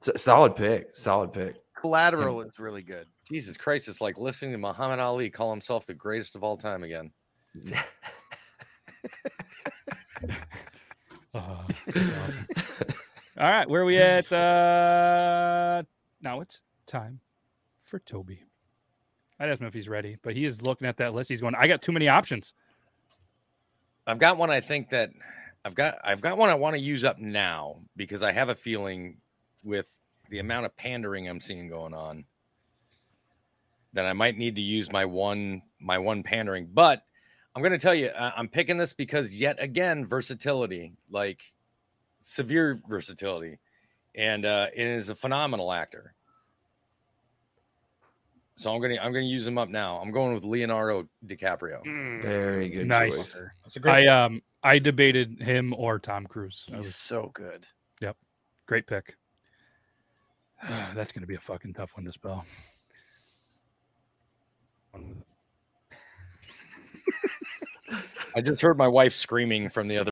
so, solid pick, solid pick.
Collateral is really good.
Jesus Christ! It's like listening to Muhammad Ali call himself the greatest of all time again.
Uh, that's awesome. All right, where are we at? Uh, now it's time for Toby. I don't know if he's ready, but he is looking at that list. He's going, I got too many options.
I've got one. I think that I've got. I've got one I want to use up now because I have a feeling with the amount of pandering I'm seeing going on that I might need to use my one my one pandering. But I'm going to tell you, uh, I'm picking this because yet again, versatility, like severe versatility, and uh, and is a phenomenal actor. So I'm gonna I'm gonna use him up now. I'm going with Leonardo DiCaprio.
Very good
nice.
choice.
That's a great.
I um I debated him or Tom Cruise. I
He's
was
so good.
yep, great pick. That's gonna be a fucking tough one to spell.
I just heard my wife screaming from the other.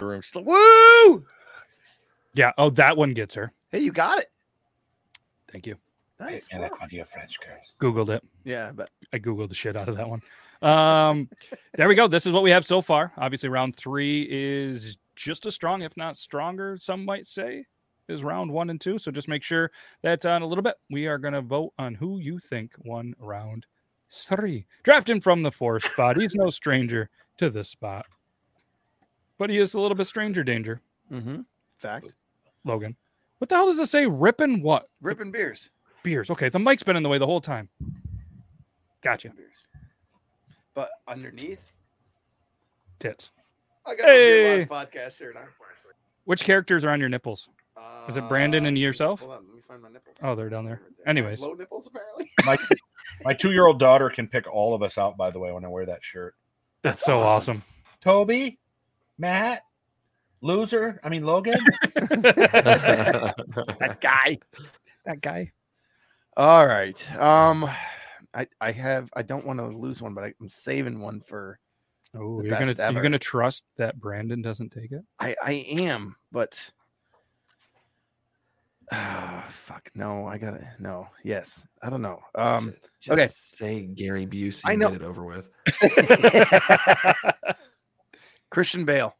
Room. She's like, "Woo!"
Yeah. Oh, that one gets her.
Hey, you got it.
Thank you.
Nice.
And like plenty of French girls.
Googled it.
Yeah, but
I googled the shit out of that one. Um, there we go. This is what we have so far. Obviously, round three is just as strong, if not stronger. Some might say is round one and two. So just make sure that uh, in a little bit we are going to vote on who you think won round three. Drafting from the four spot. He's no stranger to this spot, but he is a little bit stranger danger.
mm-hmm. fact.
Logan, what the hell does it say? Ripping what?
Ripping beers.
Beers. Okay, the mic's been in the way the whole time. Gotcha.
Beers. But underneath,
Tits.
I got my
Hey.
last podcast shirt on.
Which characters are on your nipples? Is it Brandon and
Uh,
yourself?
Hold on, let me find my nipples.
Oh, they're down there.
Right there. I have
Anyways,
low nipples apparently.
My my two year old daughter can pick all of us out. By the way, when I wear that shirt.
that's so awesome.
Toby, Matt, loser. I mean Logan.
that guy.
That guy.
All right. Um, I I have I don't want to lose one, but I, I'm saving one for.
Oh,
The
you're gonna
ever.
you're gonna trust that Brandon doesn't take it?
I I am, but. Ah, fuck no! I gotta no. Yes, I don't know. Um,
Just
okay.
say Gary Busey
I
and
know.
get it over with.
Christian Bale.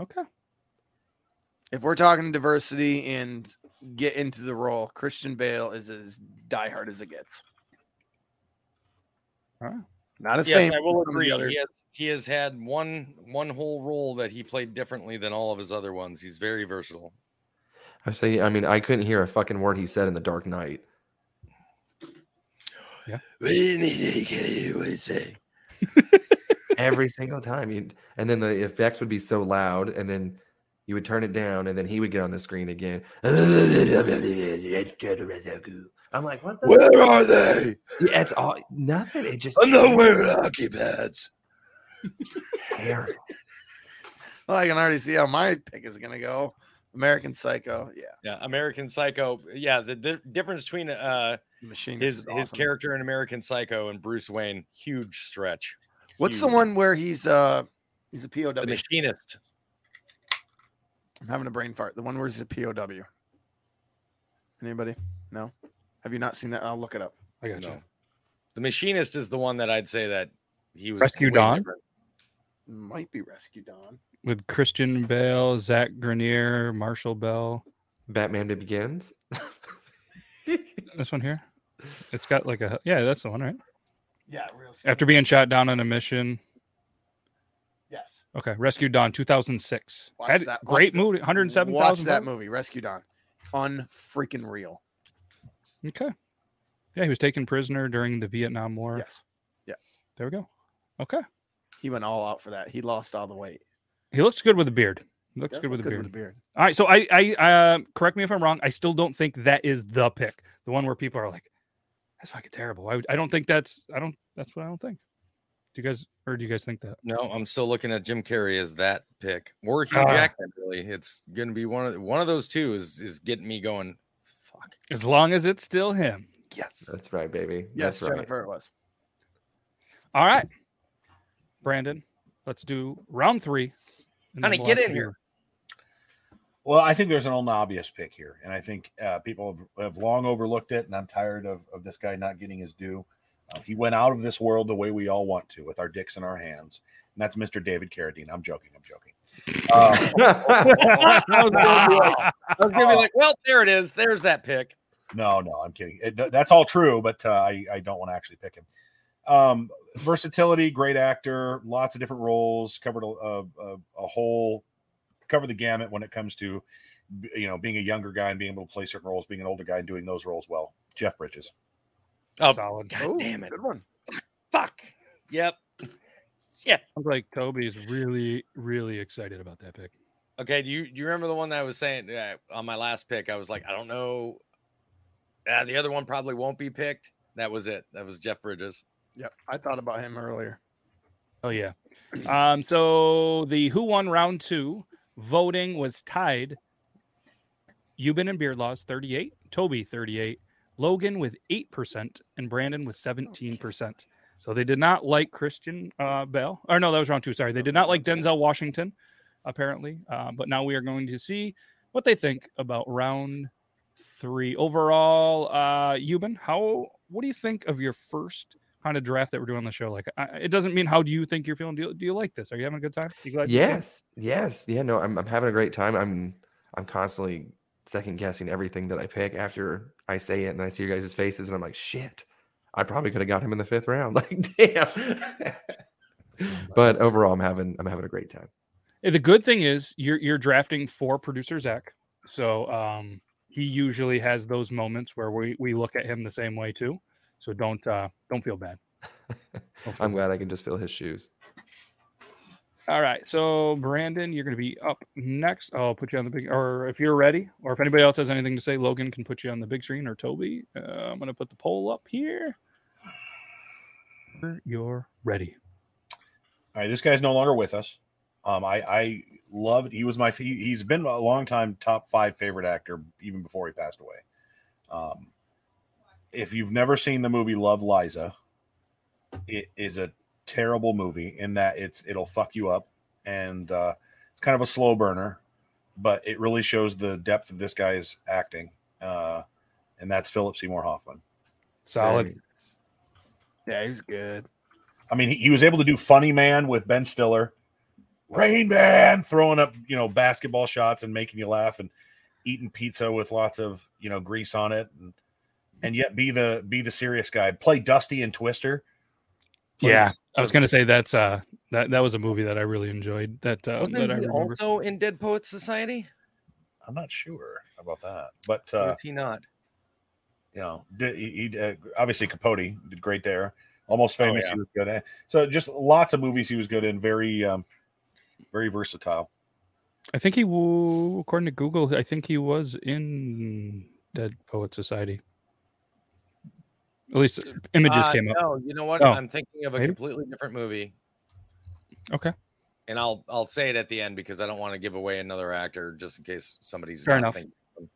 Okay.
If we're talking diversity and get into the role, Christian Bale is as diehard as it gets.
All right.
Not as
Yes,
famous
I will
as some of the
agree.
other-
He has he has had one one whole role that he played differently than all of his other ones. He's very versatile.
I say, I mean, I couldn't hear a fucking word he said in the Dark Knight.
Yeah.
Every single time, you, and then the effects would be so loud, and then you would turn it down, and then he would get on the screen again. I'm like, what? The
Where are they?
Yeah, it's all nothing. It just
I'm not wearing hockey pads.
terrible.
Well, I can already see how my pick is gonna go. American Psycho. Yeah.
Yeah, American Psycho. Yeah, the di- difference between uh
Machine
his
is
his character in American Psycho and Bruce Wayne, huge stretch.
What's the one where he's uh He's a POW.
The machinist.
I'm having a brain fart. The one where he's a POW. Anybody? No. Have you not seen that? I'll look it up.
I got
No.
you.
The machinist is the one that I'd say that he was
Rescue
way
Dawn?
different.
Might be Rescue Dawn.
With Christian Bale, Zach Grenier, Marshall Bell.
Batman Begins.
This one here. It's got like a yeah, that's the one, right?
Yeah, real.
After being shot down on a mission.
Yes.
Okay, Rescue Dawn, 2006.
Watch
Had-
that.
great movie, 107,000.
Watch that movie, Rescue Dawn. Unfreaking real.
Okay. Yeah, he was taken prisoner during the Vietnam War.
Yes. Yeah.
There we go. Okay.
He went all out for that. He lost all the weight.
He looks good with a beard. He looks good
look
with a beard.
With a beard.
All right, so I, I, uh, correct me if I'm wrong. I still don't think that is the pick, the one where people are like, "That's fucking terrible." I, I don't think that's. I don't. That's what I don't think. Do you guys, or do you guys think that?
No, I'm still looking at Jim Carrey as that pick, or Hugh
Ah.
Jackman. Really, it's going to be one of one of those two. Is is getting me going. Fuck.
As long as it's still him. Yes.
That's right, baby.
Yes,
That's right.
Jennifer it was.
All right, Brandon. Let's do round three. and then
Honey,
we'll
get in
to
here.
Well, I think there's an old obvious pick here, and I think uh, people have, have long overlooked it, and I'm tired of, of this guy not getting his due. Uh, he went out of this world the way we all want to, with our dicks in our hands, and that's Mr. David Carradine. I'm joking. I'm joking. Uh,
I was gonna be like, I be like, well, there it is. There's that pick.
no, no, I'm kidding. It- that's all true, but uh, I, I don't want to actually pick him. Um, versatility, great actor, lots of different roles, covered a, a, a, a whole, covered the gamut when it comes to, you know, being a younger guy and being able to play certain roles, being an older guy and doing those roles well. Jeff Bridges.
Oh,
Solid.
God
Ooh,
damn it.
Good one.
Fuck. Yep. Yeah.
Sounds like Toby's really, really excited about that pick.
Okay. Do you do you remember the one that I was saying uh, on my last pick? I was like, I don't know. Uh, the other one probably won't be picked. That was it. That was Jeff Bridges.
Yep. I thought about him earlier.
Oh yeah. Um, so the who won round two voting was tied. Euban and Beardlaws 38, Toby 38, Logan with 8%, and Brandon with 17%. So they did not like Christian uh, Bale. Or no, that was round two. Sorry. They did not like Denzel Washington, apparently. Uh, but now we are going to see what they think about round three. Overall, uh, Euban, how what do you think of your first kind of draft that we're doing on the show? Like, I, it doesn't mean how do you think you're feeling. Do you, do you like this? Are you having a good time? You glad?
Yes, yes, yeah. No, I'm I'm having a great time. I'm I'm constantly second guessing everything that I pick after I say it and I see your guys' faces and I'm like, shit, I probably could have got him in the fifth round. Like, damn. but overall, I'm having I'm having a great time.
The good thing is you're you're drafting for producer Zach, so um, he usually has those moments where we we look at him the same way too. So don't uh, don't feel bad. Don't feel
I'm glad I can just fill his shoes.
All right, so Brandon, you're going to be up next. I'll put you on the big, or if you're ready, or if anybody else has anything to say, Logan can put you on the big screen, or Toby. Uh, I'm going to put the poll up here. You're ready.
All right, this guy's no longer with us. Um, I I loved. He was my. He, he's been a long time top five favorite actor even before he passed away. Um, if you've never seen the movie Love Liza, it is a terrible movie in that it's it'll fuck you up and uh, it's kind of a slow burner, but it really shows the depth of this guy's acting. Uh, and that's Philip Seymour Hoffman.
Solid.
Very nice.
Yeah, he's good.
I mean, he, he was able to do Funny Man with Ben Stiller, Rain Man, throwing up you know basketball shots and making you laugh, and eating pizza with lots of you know grease on it, and and yet be the be the serious guy. Play Dusty and Twister. Play
Yeah, I was going to say that's uh that that was a movie that I really enjoyed. That uh,
Wasn't
that I
he
remember.
also in Dead Poets Society?
I'm not sure about that, but
Or
uh,
is he not?
you know, did, he, he uh, obviously Capote did great there. Almost
Oh,
famous,
yeah.
he was good at. So just lots of movies he was good in. Very, um, very versatile.
I think he, w- according to Google, I think he was in Dead Poet Society. At least images
Uh,
came up.
No, you know what?
Oh,
I'm thinking of a
maybe?
completely different movie,
Okay,
and I'll I'll say it at the end because I don't want to give away another actor just in case somebody's
Fair
not
enough.
thinking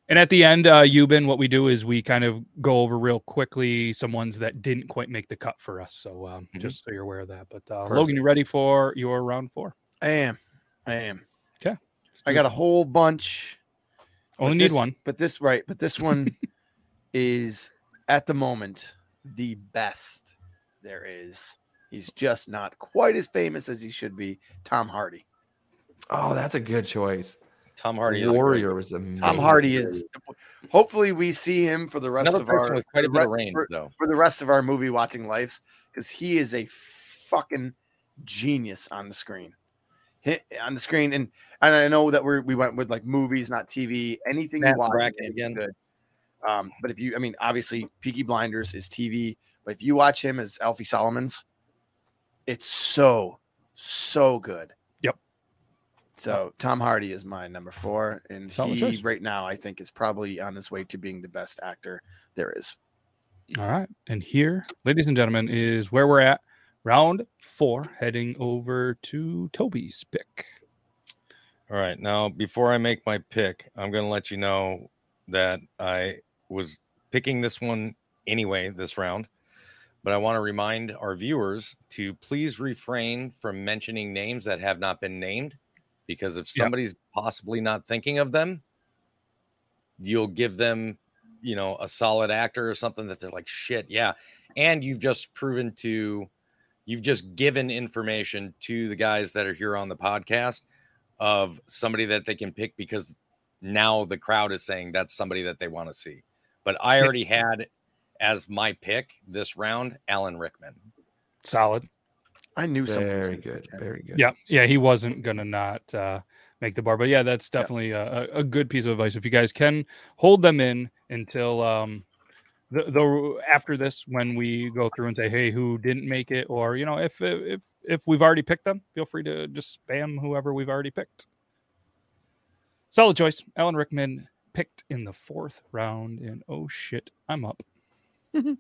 and at the end, uh, Euban, what we do is we kind of go over real quickly some ones that didn't quite make the cut for us. So um,
Mm-hmm.
just so you're aware of that. But uh, Logan, you ready for your round four?
I am. I am.
Okay.
I got a whole bunch.
Only need
this-
one.
But this right, but this one is at the moment the best there is. He's just not quite as famous as he should be. Tom Hardy.
Oh, that's a good choice.
Tom Hardy is a great-
Warrior was amazing.
Tom Hardy is. Hopefully, we see him for the rest
Another
of our
with quite a bit of range,
for,
though.
for the rest of our movie watching lives because he is a fucking genius on the screen. Hit on the screen, and and I know that we we went with like movies, not TV. Anything
Snap
you watch
bracket again.
good. Um, but if you, I mean, obviously, Peaky Blinders is TV, but if you watch him as Alfie Solomons, it's so so good.
Yep.
So Tom Hardy is my number four, and
Solid
he
choice.
right now I think is probably on his way to being the best actor there is.
All right. And here, ladies and gentlemen, is where we're at. Round four, heading over to Toby's pick.
All right. Now, before I make my pick, I'm going to let you know that I was picking this one anyway this round. But I want to remind our viewers to please refrain from mentioning names that have not been named because if somebody's possibly not thinking of them, you'll give them, you know, a solid actor or something that they're like, shit, yeah. And you've just proven to, you've just given information to the guys that are here on the podcast of somebody that they can pick because now the crowd is saying that's somebody that they want to see. But I already had as my pick this round Alan Rickman.
Solid.
I knew something.
Very good. Very good.
Yeah. Yeah. He wasn't going to not uh, make the bar. But yeah, that's definitely a, a a good piece of advice. If you guys can hold them in until um, the, the after this, when we go through and say, hey, who didn't make it? Or, you know, if, if, if we've already picked them, feel free to just spam whoever we've already picked. Solid choice. Alan Rickman picked in the fourth round. And oh shit, I'm up. okay.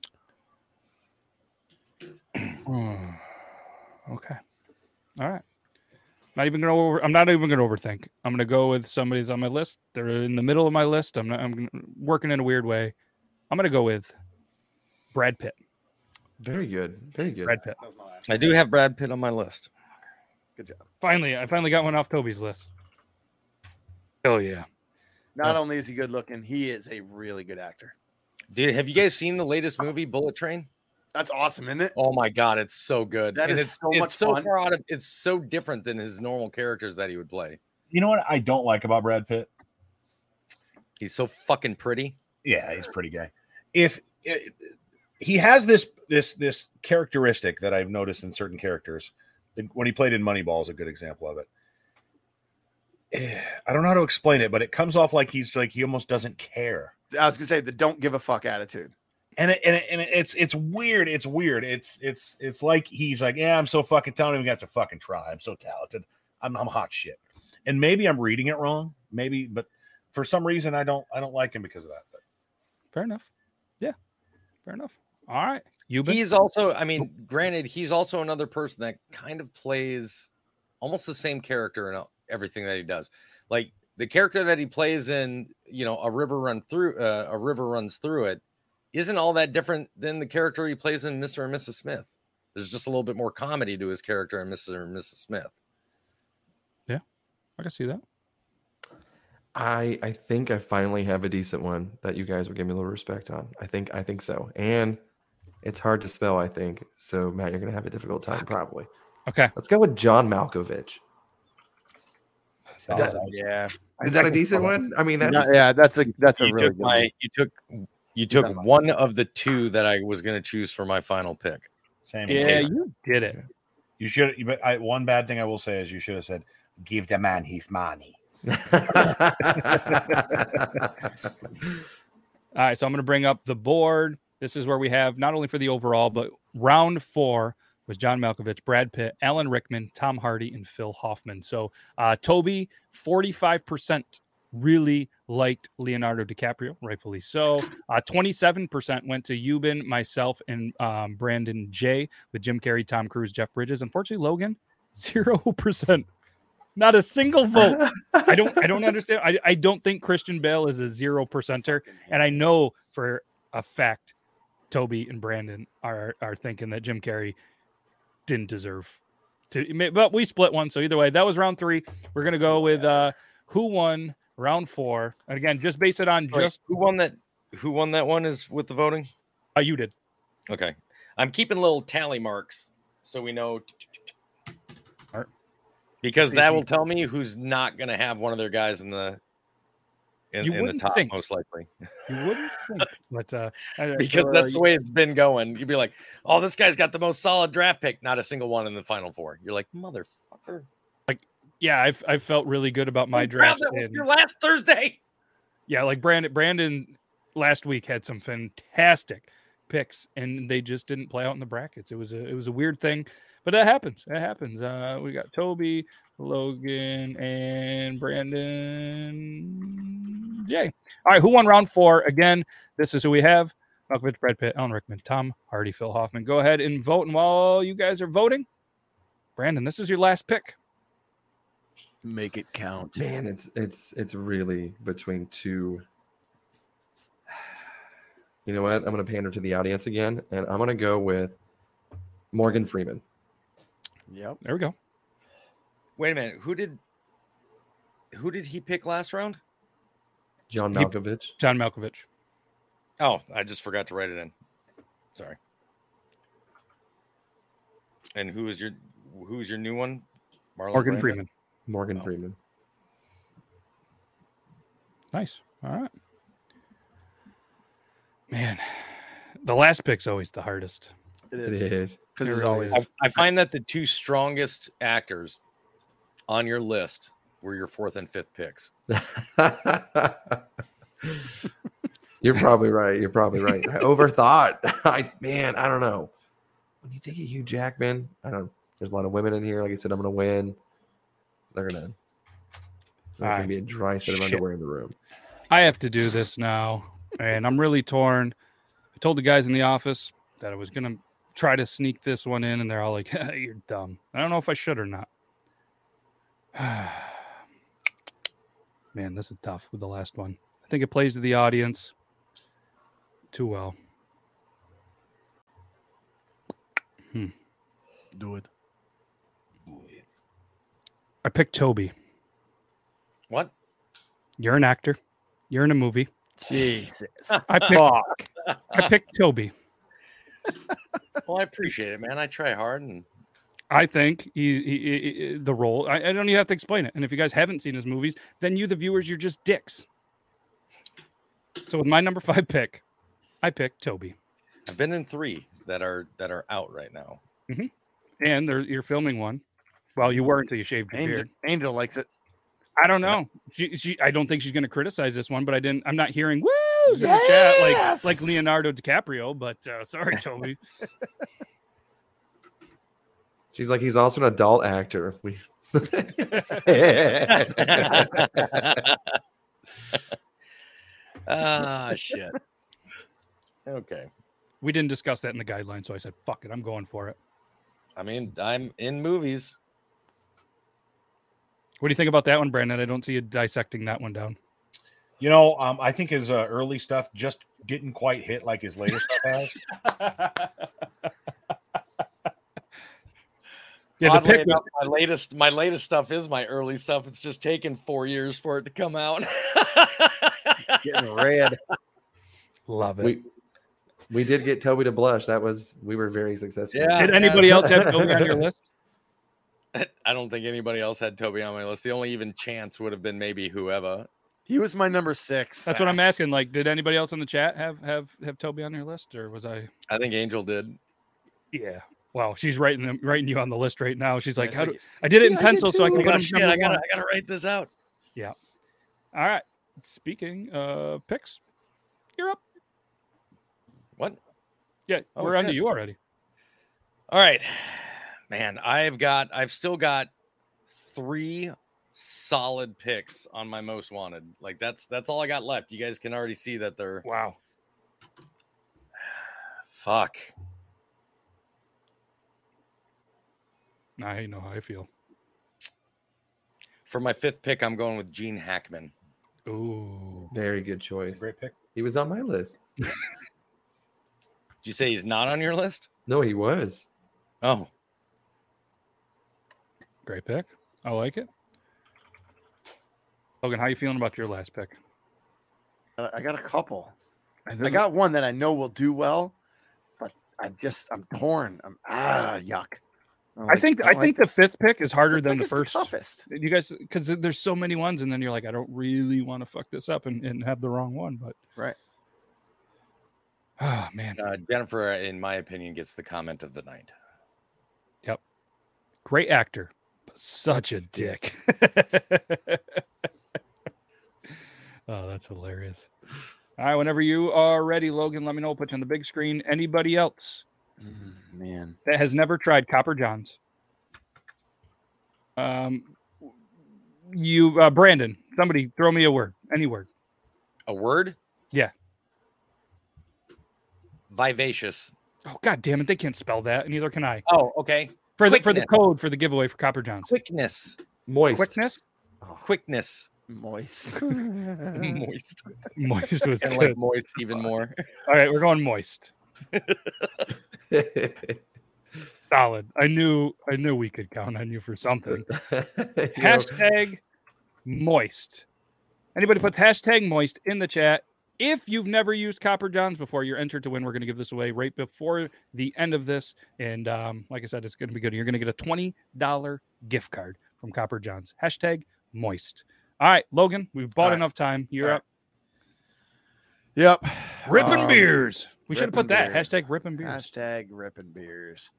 All right. Not even gonna over. I'm not even gonna overthink. I'm gonna go with somebody's on my list. They're in the middle of my list. I'm not. I'm working in a weird way. I'm gonna go with Brad Pitt.
Very good. Very good.
Brad Pitt.
I do have Brad Pitt on my list.
Good job.
Finally, I finally got one off Toby's list. Oh yeah.
Not only is he good looking, he is a really good actor.
Dude, have you guys seen the latest movie, Bullet Train?
That's awesome, isn't it?
Oh my god, it's so good.
That
and
is
it's,
so
it's
much
so
fun.
far out of it's so different than his normal characters that he would play.
You know what I don't like about Brad Pitt?
He's so fucking pretty.
Yeah, he's pretty guy. If it, he has this this this characteristic that I've noticed in certain characters, when he played in Moneyball is a good example of it. Eh, I don't know how to explain it, but it comes off like he's like he almost doesn't care.
I was gonna say the don't give a fuck attitude.
and it, and, it, and it's it's weird. It's weird. It's it's it's like he's like, yeah, I'm so fucking talented. We got to fucking try. I'm so talented. I'm I'm hot shit. And maybe I'm reading it wrong. Maybe, but for some reason I don't I don't like him because of that. But
Fair enough. Yeah. Fair enough. All right. You been
He's also, I mean, granted, he's also another person that kind of plays almost the same character in everything that he does. Like the character that he plays in, you know, a river run through, uh, a river runs through it, isn't all that different than the character he plays in Mr. and Mrs. Smith. There's just a little bit more comedy to his character in Mr. and Mrs. Smith.
Yeah, I can see that.
I I think I finally have a decent one that you guys will give me a little respect on. I think I think so. And it's hard to spell, I think. So Matt, you're gonna have a difficult time probably.
Okay.
Let's go with John Malkovich. Is that,
Yeah.
is that a decent one? I mean, that's
No, yeah, that's a that's a
You
really
took
good
my,
one.
you took, you took one of the two that I was going to choose for my final pick.
same.
Yeah, you did it.
you should. But I, one bad thing I will say is you should have said, "Give the man his money."
All right, so I'm going to bring up the board. This is where we have not only for the overall, but round four was John Malkovich, Brad Pitt, Alan Rickman, Tom Hardy, and Phil Hoffman. So uh, Toby, 45% really liked Leonardo DiCaprio, rightfully so. Uh, 27% went to Euban, myself, and um, Brandon J with Jim Carrey, Tom Cruise, Jeff Bridges. Unfortunately, Logan, 0%. Not a single vote. I don't I don't understand. I, I don't think Christian Bale is a zero percenter. And I know for a fact Toby and Brandon are are thinking that Jim Carrey didn't deserve To, but we split one, so either way, that was round three. We're gonna go with uh, who won round four, and again, just base it on
Wait,
just
who won that? Who won that one? Is with the voting?
uh, you did.
Okay, I'm keeping little tally marks so we know because that will tell me who's not going to have one of their guys in the in,
You
in the top
think.
most likely
You wouldn't think, but uh,
because
so, uh,
that's the way it's been going. You'd be like, "Oh, this guy's got the most solid draft pick, not a single one in the final four. You're like, "Motherfucker!"
Like, yeah, I've I felt really good about my draft. and-
your last Thursday.
yeah, like Brandon Brandon last week had some fantastic picks and they just didn't play out in the brackets. It was a it was a weird thing, but that happens. That happens. Uh we got Toby, Logan, and Brandon Jay. All right, who won round four? Again, this is who we have. Malkovich, Brad Pitt, Alan Rickman, Tom Hardy, Phil Hoffman. Go ahead and vote. And while you guys are voting, Brandon, this is your last pick.
Make it count.
Man, it's it's it's really between two. You know what? I'm going to pander to the audience again, and I'm going to go with Morgan Freeman.
Yep.
There we go.
Wait a minute. Who did who did he pick last round?
John
He-
Malkovich.
John Malkovich.
Oh, I just forgot to write it in. Sorry. And who is your who's your new one? Marlon
Morgan
Brando?
Freeman.
Morgan
Oh.
Freeman.
Nice. All right. Man, the last pick's always the hardest.
It
It
is.
is.
Because there's always
I, I find that the two strongest actors on your list were your fourth and fifth picks.
You're probably right. You're probably right. I overthought. I man, I don't know. When you think of Hugh Jackman, I don't. There's a lot of women in here. Like I said, I'm gonna win. They're gonna. There's gonna be a dry set of
Shit.
underwear in the room.
I have to do this now, and I'm really torn. I told the guys in the office that I was gonna try to sneak this one in, and they're all like, "You're dumb." I don't know if I should or not. Man, this is tough with the last one. I think it plays to the audience too well. Hmm.
do it.
I picked Toby.
What?
You're an actor. You're in a movie.
Jesus.
I picked, I picked Toby.
Well, I appreciate it, man. I try hard and
I think he, he, he- he- the role. I, I don't even have to explain it. And if you guys haven't seen his movies, then you, the viewers, you're just dicks. So with my number five pick, I picked Toby,
I've been in three that are that are out right now. Mm-hmm.
and there, you're filming one. Well, you were until you shaved your
Angel,
beard.
Angel likes it.
I don't know. She, she, I don't think she's going to criticize this one, but I didn't. I'm not hearing woos in the chat like like Leonardo DiCaprio. But uh, sorry, Toby.
She's like, he's also an adult actor. We.
ah, shit. Okay.
we didn't discuss that in the guidelines, so I said, "Fuck it, I'm going for it."
I mean, I'm in movies.
What do you think about that one, Brandon? I don't see you dissecting that one down.
You know, um, I think his uh, early stuff just didn't quite hit like his later stuff has.
Yeah, the
Oddly
pick
enough, my latest my latest stuff is my early stuff. It's just taken four years for it to come out.
Getting red.
Love it.
we we did get Toby to blush. That was we were very successful.
Yeah.
Did anybody else have Toby on your list?
I don't think anybody else had Toby on my list. The only even chance would have been maybe whoever.
He was my number six.
That's what I'm asking. Like, did anybody else in the chat have have have Toby on your list, or was I?
I think Angel did.
Yeah. Well, she's writing them, writing you on the list right now. She's like,
Yeah,
"How do
you-
I did it in
I
pencil so I can
Oh
put
my
him
Shit,
number
I gotta
one."
I gotta write this out. Yeah.
All right. Speaking of picks, you're up.
What?
Yeah,
Oh,
we're under
shit.
you already.
All right. Man, I've got I've still got three solid picks on my most wanted. Like that's that's all I got left. You guys can already see that they're
Wow.
fuck.
I know how I feel.
For my fifth pick, I'm going with Gene Hackman.
Ooh.
Very good
It's
choice.
a great pick.
He was on my list.
Did you say he's not on your list?
No, he was.
Oh.
Great pick. I like it. Logan, how are you feeling about your last pick?
Uh, I got a couple. I got one that I know will do well, but I'm just I'm torn. I'm ah yuck. don't
I think
don't
I
like
think the
this.
fifth pick is harder than
pick
the
is the
first.
toughest.
You guys, because there's so many ones, and then you're like, I don't really want to fuck this up and, and have the wrong one. But
right.
Oh man,
Uh, Jennifer, in my opinion, gets the comment of the night.
Yep. Great actor, but such a dick. oh, that's hilarious. All right, whenever you are ready, Logan, let me know. Put you on the big screen. Anybody else
Man,
that has never tried Copper Johns? Um, you, uh, Brandon. Somebody throw me a word. Any word.
A word?
Yeah.
Vivacious.
Oh God damn it! They can't spell that, and neither can I.
Oh, okay.
For the for the code for the giveaway for Copper Johns.
Quickness.
Moist.
Quickness.
Quickness.
Moist.
moist.
Moist was
I
good.
like moist even more.
All right, we're going moist. Solid. I knew I knew we could count on you for something. hashtag moist. Anybody put hashtag moist in the chat. If you've never used Copper Johns before, you're entered to win. We're going to give this away right before the end of this. And um, like I said, it's going to be good. You're going to get a $20 gift card from Copper Johns. Hashtag moist. All right, Logan, we've bought
All right.
enough time. You're
All
up.
Yep.
Ripping
Um,
beers. We should have put that.
beers.
Hashtag ripping beers.
Hashtag ripping beers.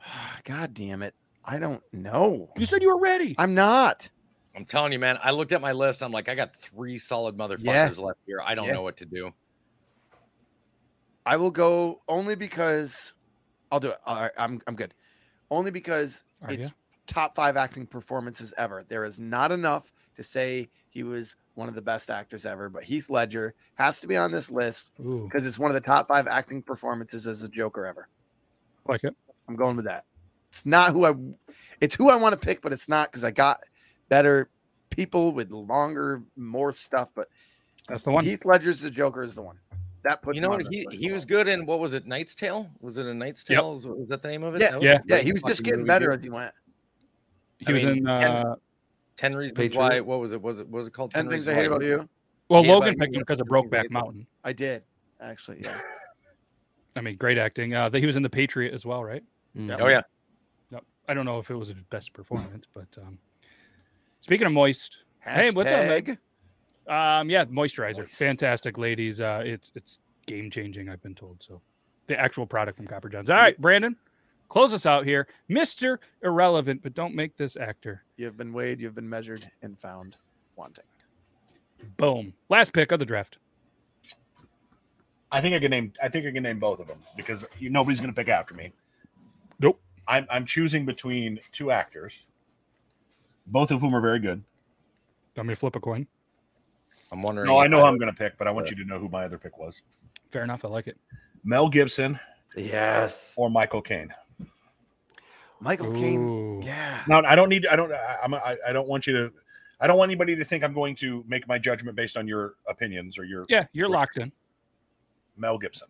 God damn it. I don't know.
You said you were ready.
I'm not.
I'm telling you, man. I looked at my list. I'm like, I got three solid motherfuckers
Yeah.
left here. I don't
Yeah.
know what to do.
I will go only because I'll do it. All right, I'm I'm good. Only because
Are
it's
ya?
Top five acting performances ever. There is not enough to say he was one of the best actors ever, but Heath Ledger has to be on this list because it's one of the top five acting performances as a Joker ever.
like it.
I'm going with that. It's not who I it's who I want to pick, but it's not because I got better people with longer, more stuff. But
That's the one.
Heath Ledger's the Joker is the one. That puts
You know, what? he, he was good in what was it? Knight's Tale? Was it a Knight's
Yep.
Tale? Was, was that the name of it?
Yeah,
was
yeah,
Yeah, he was just getting
movie,
better
dude.
as he went.
He
I
was
mean,
in.
Ken-
Uh,
Ten Reasons
Patriot.
Why. What was it? Was it? Was it called?
Ten things
Reasons
I hate about you.
well,
Yeah,
Logan
but-
picked him because of
Everything
Brokeback. Mountain.
I did actually. Yeah.
I mean, great acting. Uh, he was in the Patriot as well, right?
Mm.
Oh yeah.
No, I don't know if it was his best performance, but um, speaking of moist, Hey, what's up,
Hashtag
um, yeah, moisturizer,
Moist.
fantastic, ladies. Uh, it's it's game changing. I've been told so. The actual product from Copper Johns. All right, Brandon, close us out here, Mister Irrelevant, but don't make this actor.
You have been weighed, you have been measured, and found wanting.
Boom. Last pick of the draft.
I think I can name. I think I can name both of them because you, nobody's going to pick after me.
Nope.
I'm I'm choosing between two actors, both of whom are very good.
Want me to flip a coin?
I'm wondering.
No, I
if
know who I'm going to pick, but I want you to know who my other pick was:
Fair enough. I like it.
Mel Gibson
Yes.
or Michael Caine.
Michael Caine. Yeah.
Now, I don't need. I don't. I, I'm. I, I don't want you to. I don't want anybody to think I'm going to make my judgment based on your opinions or your
Yeah, you're locked in.
Mel Gibson.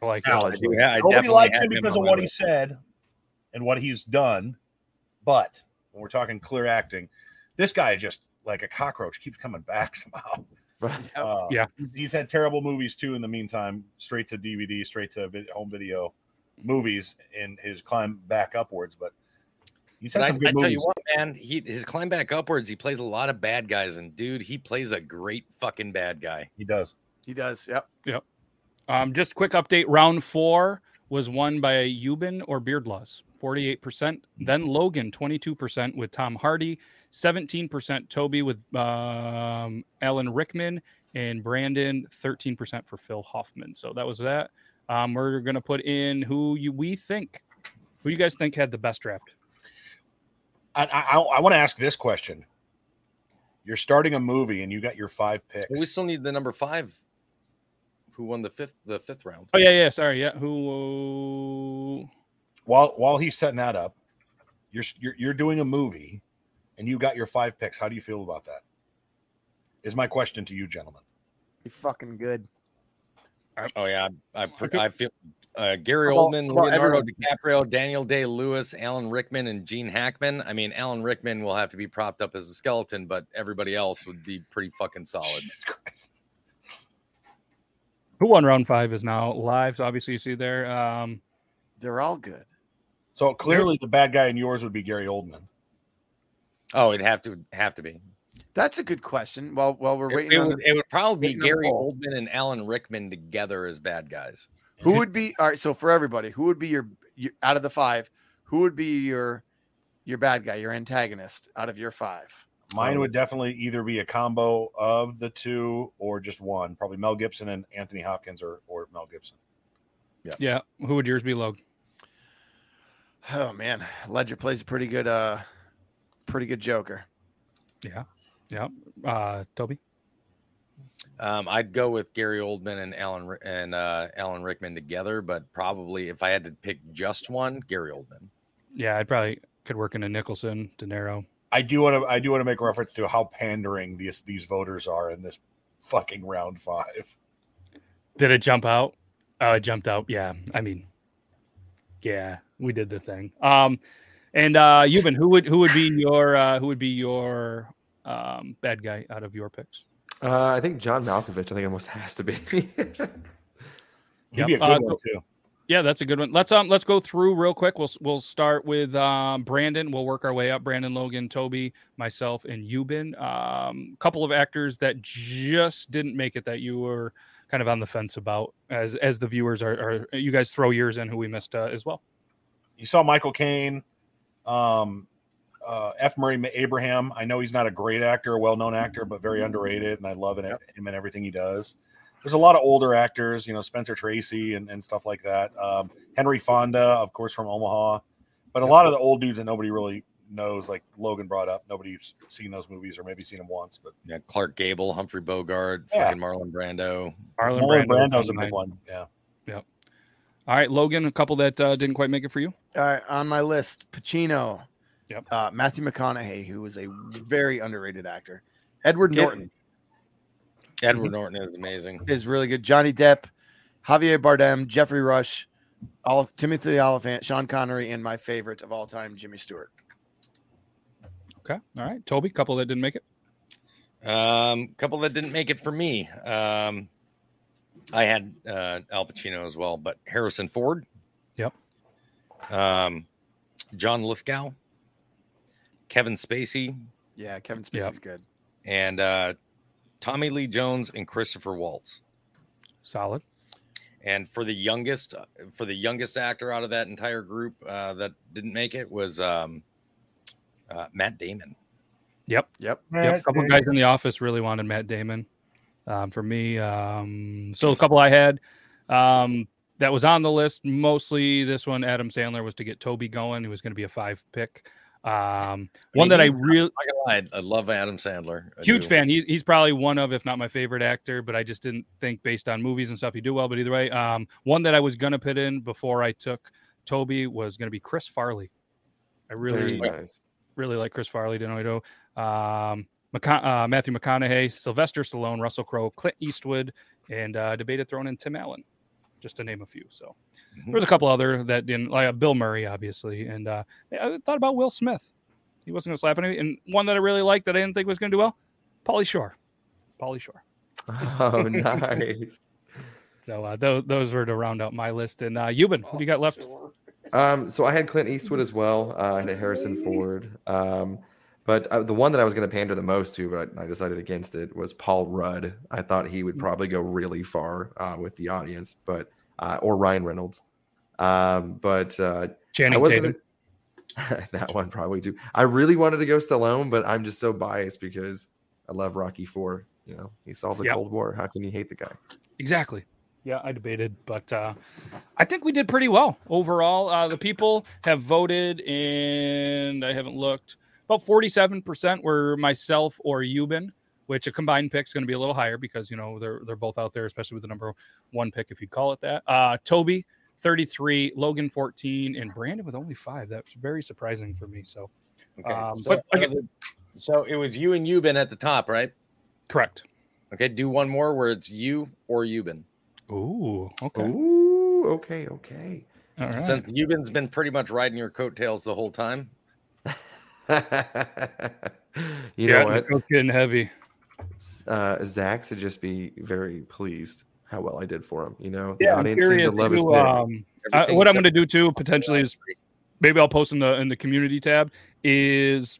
I like it.
Now,
I do- yeah, I
Nobody likes him
him
because
on
of what he said and what he's done. But when we're talking clear acting, this guy just like a cockroach keeps coming back somehow.
Right.
Uh,
Yeah.
he's had terrible movies too. In the meantime, straight to DVD, straight to home video movies in his climb back upwards. But he's had
But I,
some
I
good
tell
movies.
you what, man, he his climb back upwards. He plays a lot of bad guys, and dude, he plays a great fucking bad guy.
He does.
He does. Yep. Yep.
Um, just quick update. Round four was won by Euban or Beardlaws, 48%. Then Logan, 22% with Tom Hardy, 17% Toby with um, Alan Rickman, and Brandon, 13% for Phil Hoffman. So that was that. Um, we're going to put in who you, we think, who you guys think had the best draft.
I, I, I want to ask this question. You're starting a movie and you got your five picks.
But we still need the number five, who won the fifth the fifth round.
Oh, yeah, yeah. Sorry. Yeah. Who?
while while he's setting that up, you're you're, you're doing a movie, and you got your five picks. How do you feel about that? Is my question to you, gentlemen.
He fucking good.
Oh yeah, I I, I feel uh, Gary
How about-
Oldman,
how about
Leonardo
everyone?
DiCaprio, Daniel Day Lewis, Alan Rickman, and Gene Hackman. I mean, Alan Rickman will have to be propped up as a skeleton, but everybody else would be pretty fucking solid.
Who won round five is now live. So obviously you see there. Um,
They're all good.
So clearly, the bad guy in yours would be Gary Oldman.
Oh, it'd have to have to be.
That's a good question. Well, while we're waiting
it
on
would,
the,
it would probably be
waiting on the
Gary. Oldman and Alan Rickman together as bad guys.
who would be all right. So for everybody, who would be your, your out of the five? Who would be your your bad guy, your antagonist out of your five?
Mine would definitely either be a combo of the two or just one. Probably Mel Gibson and Anthony Hopkins or, or Mel Gibson.
yeah. Yeah. Who would yours be, Logan?
Oh man, Ledger plays a pretty good uh pretty good Joker.
Yeah. Yeah. Uh, Toby.
Um, I'd go with Gary Oldman and Alan and uh, Alan Rickman together, but probably if I had to pick just one, Gary Oldman.
Yeah, I'd probably could work in a Nicholson, De Niro.
I do want to I do want to make reference to how pandering these these voters are in this fucking round five.
Did it jump out? Oh, it jumped out. Yeah. I mean, yeah, we did the thing. Um, and uh, Euban, who would who would be your uh, who would be your um bad guy out of your picks?
Uh, I think John Malkovich. I think almost has to be.
He'd be a good
uh,
one
so-
too.
Yeah, that's a good one. Let's um let's go through real quick. We'll we'll start with um Brandon. We'll work our way up. Brandon, Logan, Toby, myself, and Euban. Um, couple of actors that just didn't make it that you were kind of on the fence about as as the viewers are, are you guys throw yours in who we missed uh, as well.
You saw Michael Caine, um, uh, F. Murray Abraham. I know he's not a great actor, a well-known actor, but very underrated, and I love it, him and everything he does. There's a lot of older actors, you know, Spencer Tracy and, and stuff like that. Um, Henry Fonda, of course, from Omaha, but a lot of the old dudes that nobody really knows, like Logan brought up, nobody's seen those movies or maybe seen them once. But
Yeah, Clark Gable, Humphrey Bogart,
Yeah.
fucking Marlon Brando.
Marlon
Marlon
Brando's
Brando's a big one. Yeah.
Yep. All right, Logan, a couple that uh, didn't quite make it for you.
All right, on my list, Pacino.
Yep.
Uh, Matthew McConaughey, who is a very underrated actor. Edward
Kid-
Norton
Edward Norton is amazing.
is really good. Johnny Depp, Javier Bardem, Geoffrey Rush, all Timothy Olyphant, Sean Connery, and my favorite of all time, Jimmy Stewart.
Okay. All right, Toby, couple that didn't make it.
Um, couple that didn't make it for me. Um, I had uh, Al Pacino as well, but Harrison Ford.
Yep.
Um, John Lithgow, Kevin Spacey,
Yeah, Kevin Spacey's
Yep.
good.
and uh, Tommy Lee Jones and Christopher Waltz.
Solid.
And for the youngest, uh, for the youngest actor out of that entire group uh, that didn't make it was um, uh, Matt Damon.
Yep.
Yep.
Yep. A couple guys in the office really wanted Matt Damon. Um, for me, um, so a couple I had um, that was on the list. Mostly this one, Adam Sandler was to get Toby going. It was going to be a five pick. Um, one that I really
I, I love Adam Sandler. I
huge
do.
fan. He's he's probably one of, if not my favorite actor, but I just didn't think based on movies and stuff he do well. But either way, um, one that I was gonna put in before I took Toby was gonna be Chris Farley. I really
nice.
really like Chris Farley, Denoito. Um, McCon- uh, Matthew McConaughey, Sylvester Stallone, Russell Crowe, Clint Eastwood, and uh, debated thrown in Tim Allen, just to name a few. So there was a couple other that didn't like uh, Bill Murray, obviously, and uh, I thought about Will Smith. He wasn't going to slap anybody, and one that I really liked that I didn't think was going to do well, Pauly Shore. Pauly Shore.
Oh, nice.
So uh, those those were to round out my list. And uh, Euban, who do you got left?
Um, so I had Clint Eastwood as well. Uh, I had Harrison Ford. Um, but uh, the one that I was going to pander the most to, but I, I decided against it, was Paul Rudd. I thought he would probably go really far uh, with the audience, but uh, or Ryan Reynolds. Um, but uh,
Channing Tatum.
gonna- that one probably too. I really wanted to go Stallone, but I'm just so biased because I love Rocky Four. You know, he solved the
Yep.
Cold War. How can you hate the guy?
Exactly. Yeah, I debated, but uh, I think we did pretty well overall. Uh, the people have voted, and I haven't looked. About forty-seven percent were myself or Euban, which a combined pick is going to be a little higher because you know they're they're both out there, especially with the number one pick, if you'd call it that. Uh, Toby, thirty-three, Logan, fourteen, and Brandon with only five. That's very surprising for me. So,
Okay.
um,
so,
but
out
again,
so it was you and Euban at the top, right?
correct.
Okay, do one more where it's you or Euban.
Ooh, okay.
Ooh. Ooh, okay, okay.
All right.
Since Euban's been pretty much riding your coattails the whole time.
you
yeah,
know what?
It's getting heavy.
Uh, Zach should just be very pleased how well I did for him. You know, the
Yeah,
audience seemed to love his
um, I- what I'm going to do too potentially is maybe I'll post in the in the community tab is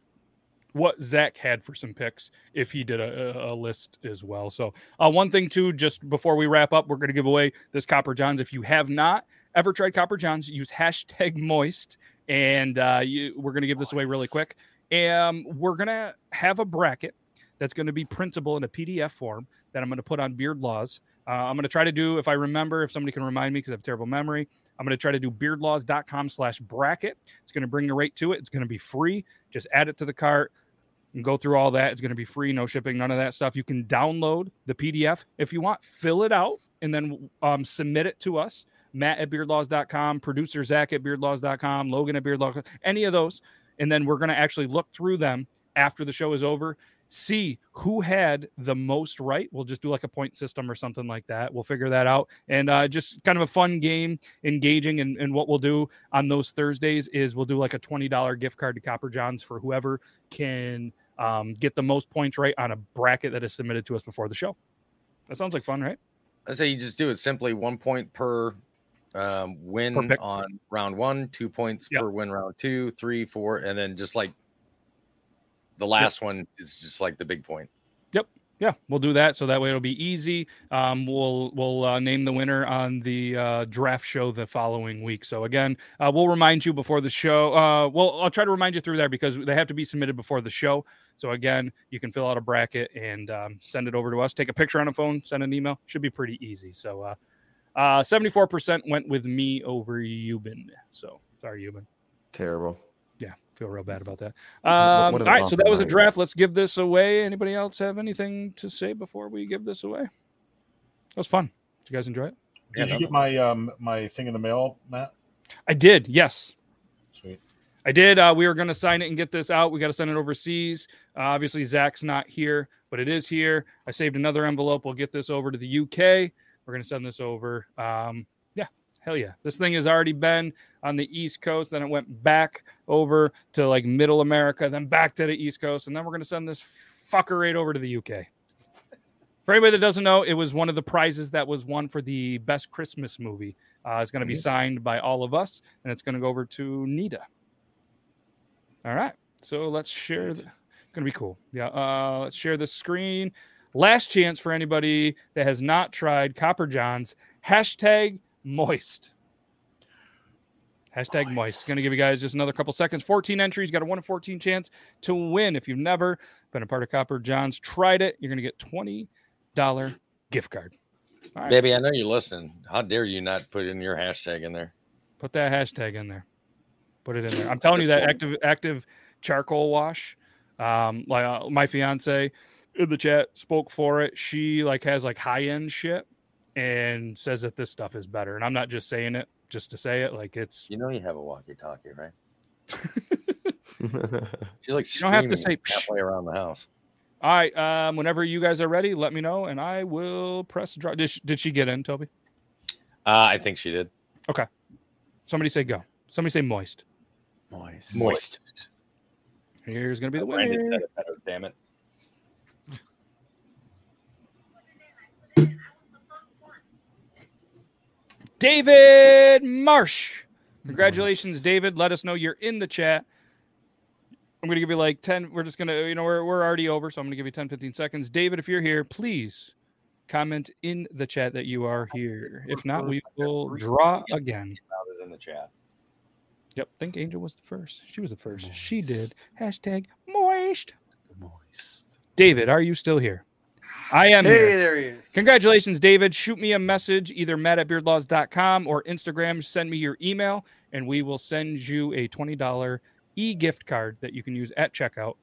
what Zach had for some picks if he did a, a- list as well. So uh, one thing too, just before we wrap up, we're going to give away this Copper Johns. If you have not ever tried Copper Johns, use hashtag Moist, and uh, you, we're going to give this away really quick. And we're going to have a bracket that's going to be printable in a PDF form that I'm going to put on Beard Laws. Uh, I'm going to try to do, if I remember, if somebody can remind me because I have terrible memory, I'm going to try to do beardlaws.com slash bracket. It's going to bring the rate to it. It's going to be free. Just add it to the cart and go through all that. It's going to be free, no shipping, none of that stuff. You can download the PDF if you want, fill it out, and then um, submit it to us. Matt at beardlaws.com, producer Zach at beardlaws.com, Logan at beardlaws, any of those. And then we're going to actually look through them after the show is over, see who had the most right. We'll just do like a point system or something like that. We'll figure that out. And uh, just kind of a fun game, engaging. And, and what we'll do on those Thursdays is we'll do like a $20 gift card to Copper Johns for whoever can um, get the most points right on a bracket that is submitted to us before the show. That sounds like fun, right?
I say you just do it simply one point per um, win on round one, two points
Yep.
per win round two, three, four, and then just like the last one is just like the big point.
Yep. Yeah, we'll do that so that way it'll be easy. Um, we'll we'll uh, name the winner on the uh, draft show the following week. So again, uh, we'll remind you before the show. Uh, well, I'll try to remind you through there because they have to be submitted before the show. So again, you can fill out a bracket and um, send it over to us. Take a picture on a phone, send an email. Should be pretty easy. So uh, uh, 74% went with me over Euban. So sorry, Euban.
Terrible.
Yeah, feel real bad about that.
What-
Um,
what
all
an
so that was a draft. Let's give this away. Anybody else have anything to say before we give this away? That was fun. Did you guys enjoy it?
Did you get my um my thing in the mail, Matt?
I did. Yes,
Sweet.
I did. Uh, we were going to sign it and get this out. We got to send it overseas. Uh, obviously, Zach's not here, but it is here. I saved another envelope. We'll get this over to the UK. We're going to send this over. Um, yeah, hell yeah. This thing has already been on the East Coast. Then it went back over to like middle America, then back to the East Coast. And then we're going to send this fucker right over to the UK. For anybody that doesn't know, it was one of the prizes that was won for the best Christmas movie. Uh, it's going to be
Mhm.
signed by all of us, and it's going to go over to Nita. All right. So let's share. The, gonna be cool. Yeah. Uh, let's share the screen. Last chance for anybody that has not tried Copper Johns. Hashtag moist. Hashtag moist. Gonna give you guys just another couple seconds. 14 entries. Got a one in 14 chance to win. If you've never been a part of Copper Johns, tried it. You're gonna get $20 gift card. Right.
Baby, I know you listen. How dare you not put in your hashtag in there?
Put that hashtag in there. Put it in there. I'm telling you that active active charcoal wash. Um, like uh, my fiance in the chat spoke for it. She like has like high end shit and says that this stuff is better. And I'm not just saying it just to say it. Like it's
You know you have a walkie-talkie, right? She's like
You don't have to say,
halfway around the house.
all right. Um, whenever you guys are ready, let me know and I will press draw. Did she, did she get in, Toby?
Uh, I think she did.
Okay. Somebody say go. Somebody say moist.
Moist.
Moist.
Here's gonna be the
Brandon
winner.
said it better. Damn it.
David Marsh. Congratulations, David. Let us know you're in the chat. I'm going to give you like 10. We're just going to, you know, we're, we're already over. So I'm going to give you 10, 15 seconds. David, if you're here, please comment in the chat that you are here. If not, we will draw again.
In the chat.
Yep. Think Angel was the first. She was the first. She did. Hashtag moist.
Moist.
David, are you still here? I am
Hey,
here.
there he is.
Congratulations, David. Shoot me a message, either matt at beardlaws.com or Instagram. Send me your email, and we will send you a $20 e gift card that you can use at checkout.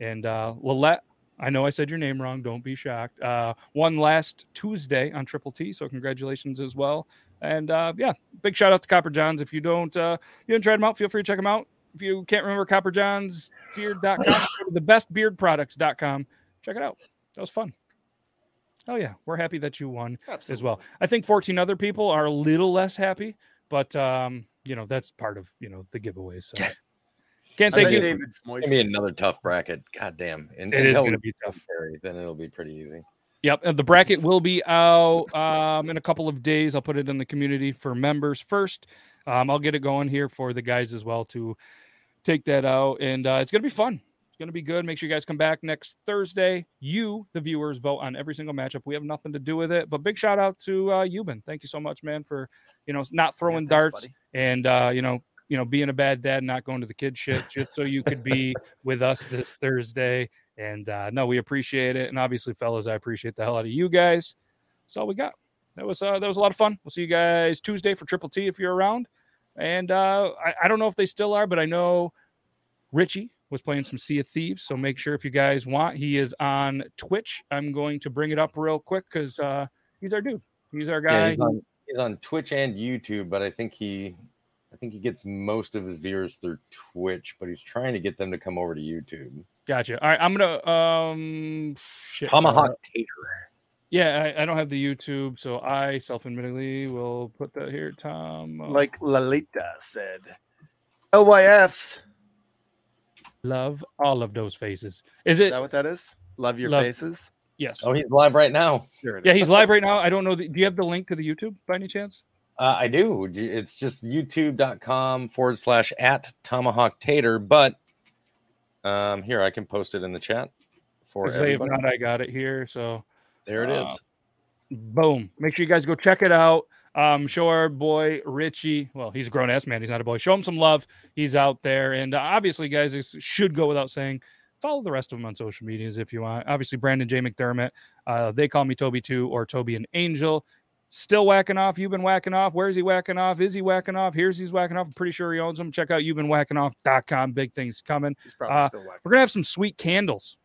And uh, Lillette, I know I said your name wrong. Don't be shocked. Uh, one last Tuesday on Triple T. So congratulations as well. And uh, yeah, big shout out to Copper Johns. If you don't, uh, you haven't tried them out, feel free to check them out. If you can't remember Copper Johns beard.com, the bestbeardproducts.com. Check it out. That was fun. Oh yeah, we're happy that you won as well. I think 14 other people are a little less happy, but um, you know that's part of you know the giveaways. So can't
I
thank you.
David's
It's
moist.
gonna be another tough bracket. God damn. And,
It
and
is
hell,
gonna be tough.
Perry, Then it'll be pretty easy.
Yep, and the bracket will be out um, in a couple of days. I'll put it in the community for members first. Um, I'll get it going here for the guys as well to take that out, and uh, it's gonna be fun. It's gonna be good. Make sure you guys come back next Thursday. You, the viewers, vote on every single matchup. We have nothing to do with it, but big shout out to uh, Euban. Thank you so much, man, for you know not throwing
thanks,
darts
buddy.
and uh, you know you know being a bad dad, not going to the kid shit, just so you could be with us this Thursday. And uh, no, we appreciate it. And obviously, fellas, I appreciate the hell out of you guys. That's all we got. That was uh, that was a lot of fun. We'll see you guys Tuesday for Triple T if you're around. And uh, I, I don't know if they still are, but I know Richie was playing some Sea of Thieves. So make sure if you guys want, he is on Twitch. I'm going to bring it up real quick because uh, he's our dude. He's our
Yeah,
guy.
he's on, he's on Twitch and YouTube, but I think he I think he gets most of his viewers through Twitch, but he's trying to get them to come over to YouTube.
Gotcha. All right, I'm gonna um shit,
Tomahawk
sorry.
Tater.
Yeah, I, I don't have the YouTube, so I self-admittedly will put that here. Tom,
Like Lalita said. LYFs.
Love all of those faces. Is
Is
it?
that what that is? Love your
Love-
faces?
Yes.
Oh, he's live right now.
Sure
Yeah,
is.
he's live right now. I don't know. The, do you have the link to the YouTube by any chance?
Uh, I do. It's just youtube.com forward slash at tomahawk tater. But um, here, I can post it in the chat for
Because If not, I got it here. So
There it is.
Uh, boom. Make sure you guys go check it out. Um, show our boy Richie. Well, he's a grown ass man. He's not a boy. Show him some love. He's out there, and uh, obviously, guys, this should go without saying. Follow the rest of them on social medias if you want. Obviously, Brandon J McDermott. Uh, they call me Toby Two or Toby and Angel. Still whacking off. You've been whacking off. Where's he whacking off? Is he whacking off? Here's he's whacking off. I'm pretty sure he owns them. Check out you've been whacking off.com. Big things coming.
He's probably
Uh,
still whacking.
We're gonna have some sweet candles.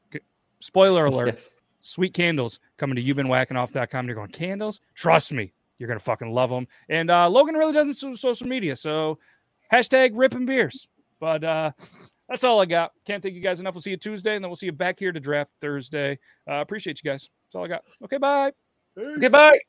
Spoiler alert
Yes.
sweet candles coming to you've been whacking off.com. You're going, candles? Trust me, you're going to fucking love them. And uh, Logan really doesn't do social media. So hashtag ripping beers. But uh, that's all I got. Can't thank you guys enough. We'll see you Tuesday, and then we'll see you back here to draft Thursday. Uh, appreciate you guys. That's all I got. Okay, bye.
Okay, bye.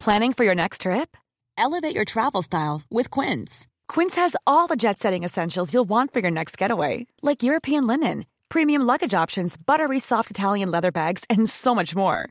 Planning for your next trip? Elevate your travel style with Quince. Quince has all the jet setting essentials you'll want for your next getaway, like European linen, premium luggage options, buttery soft Italian leather bags, and so much more.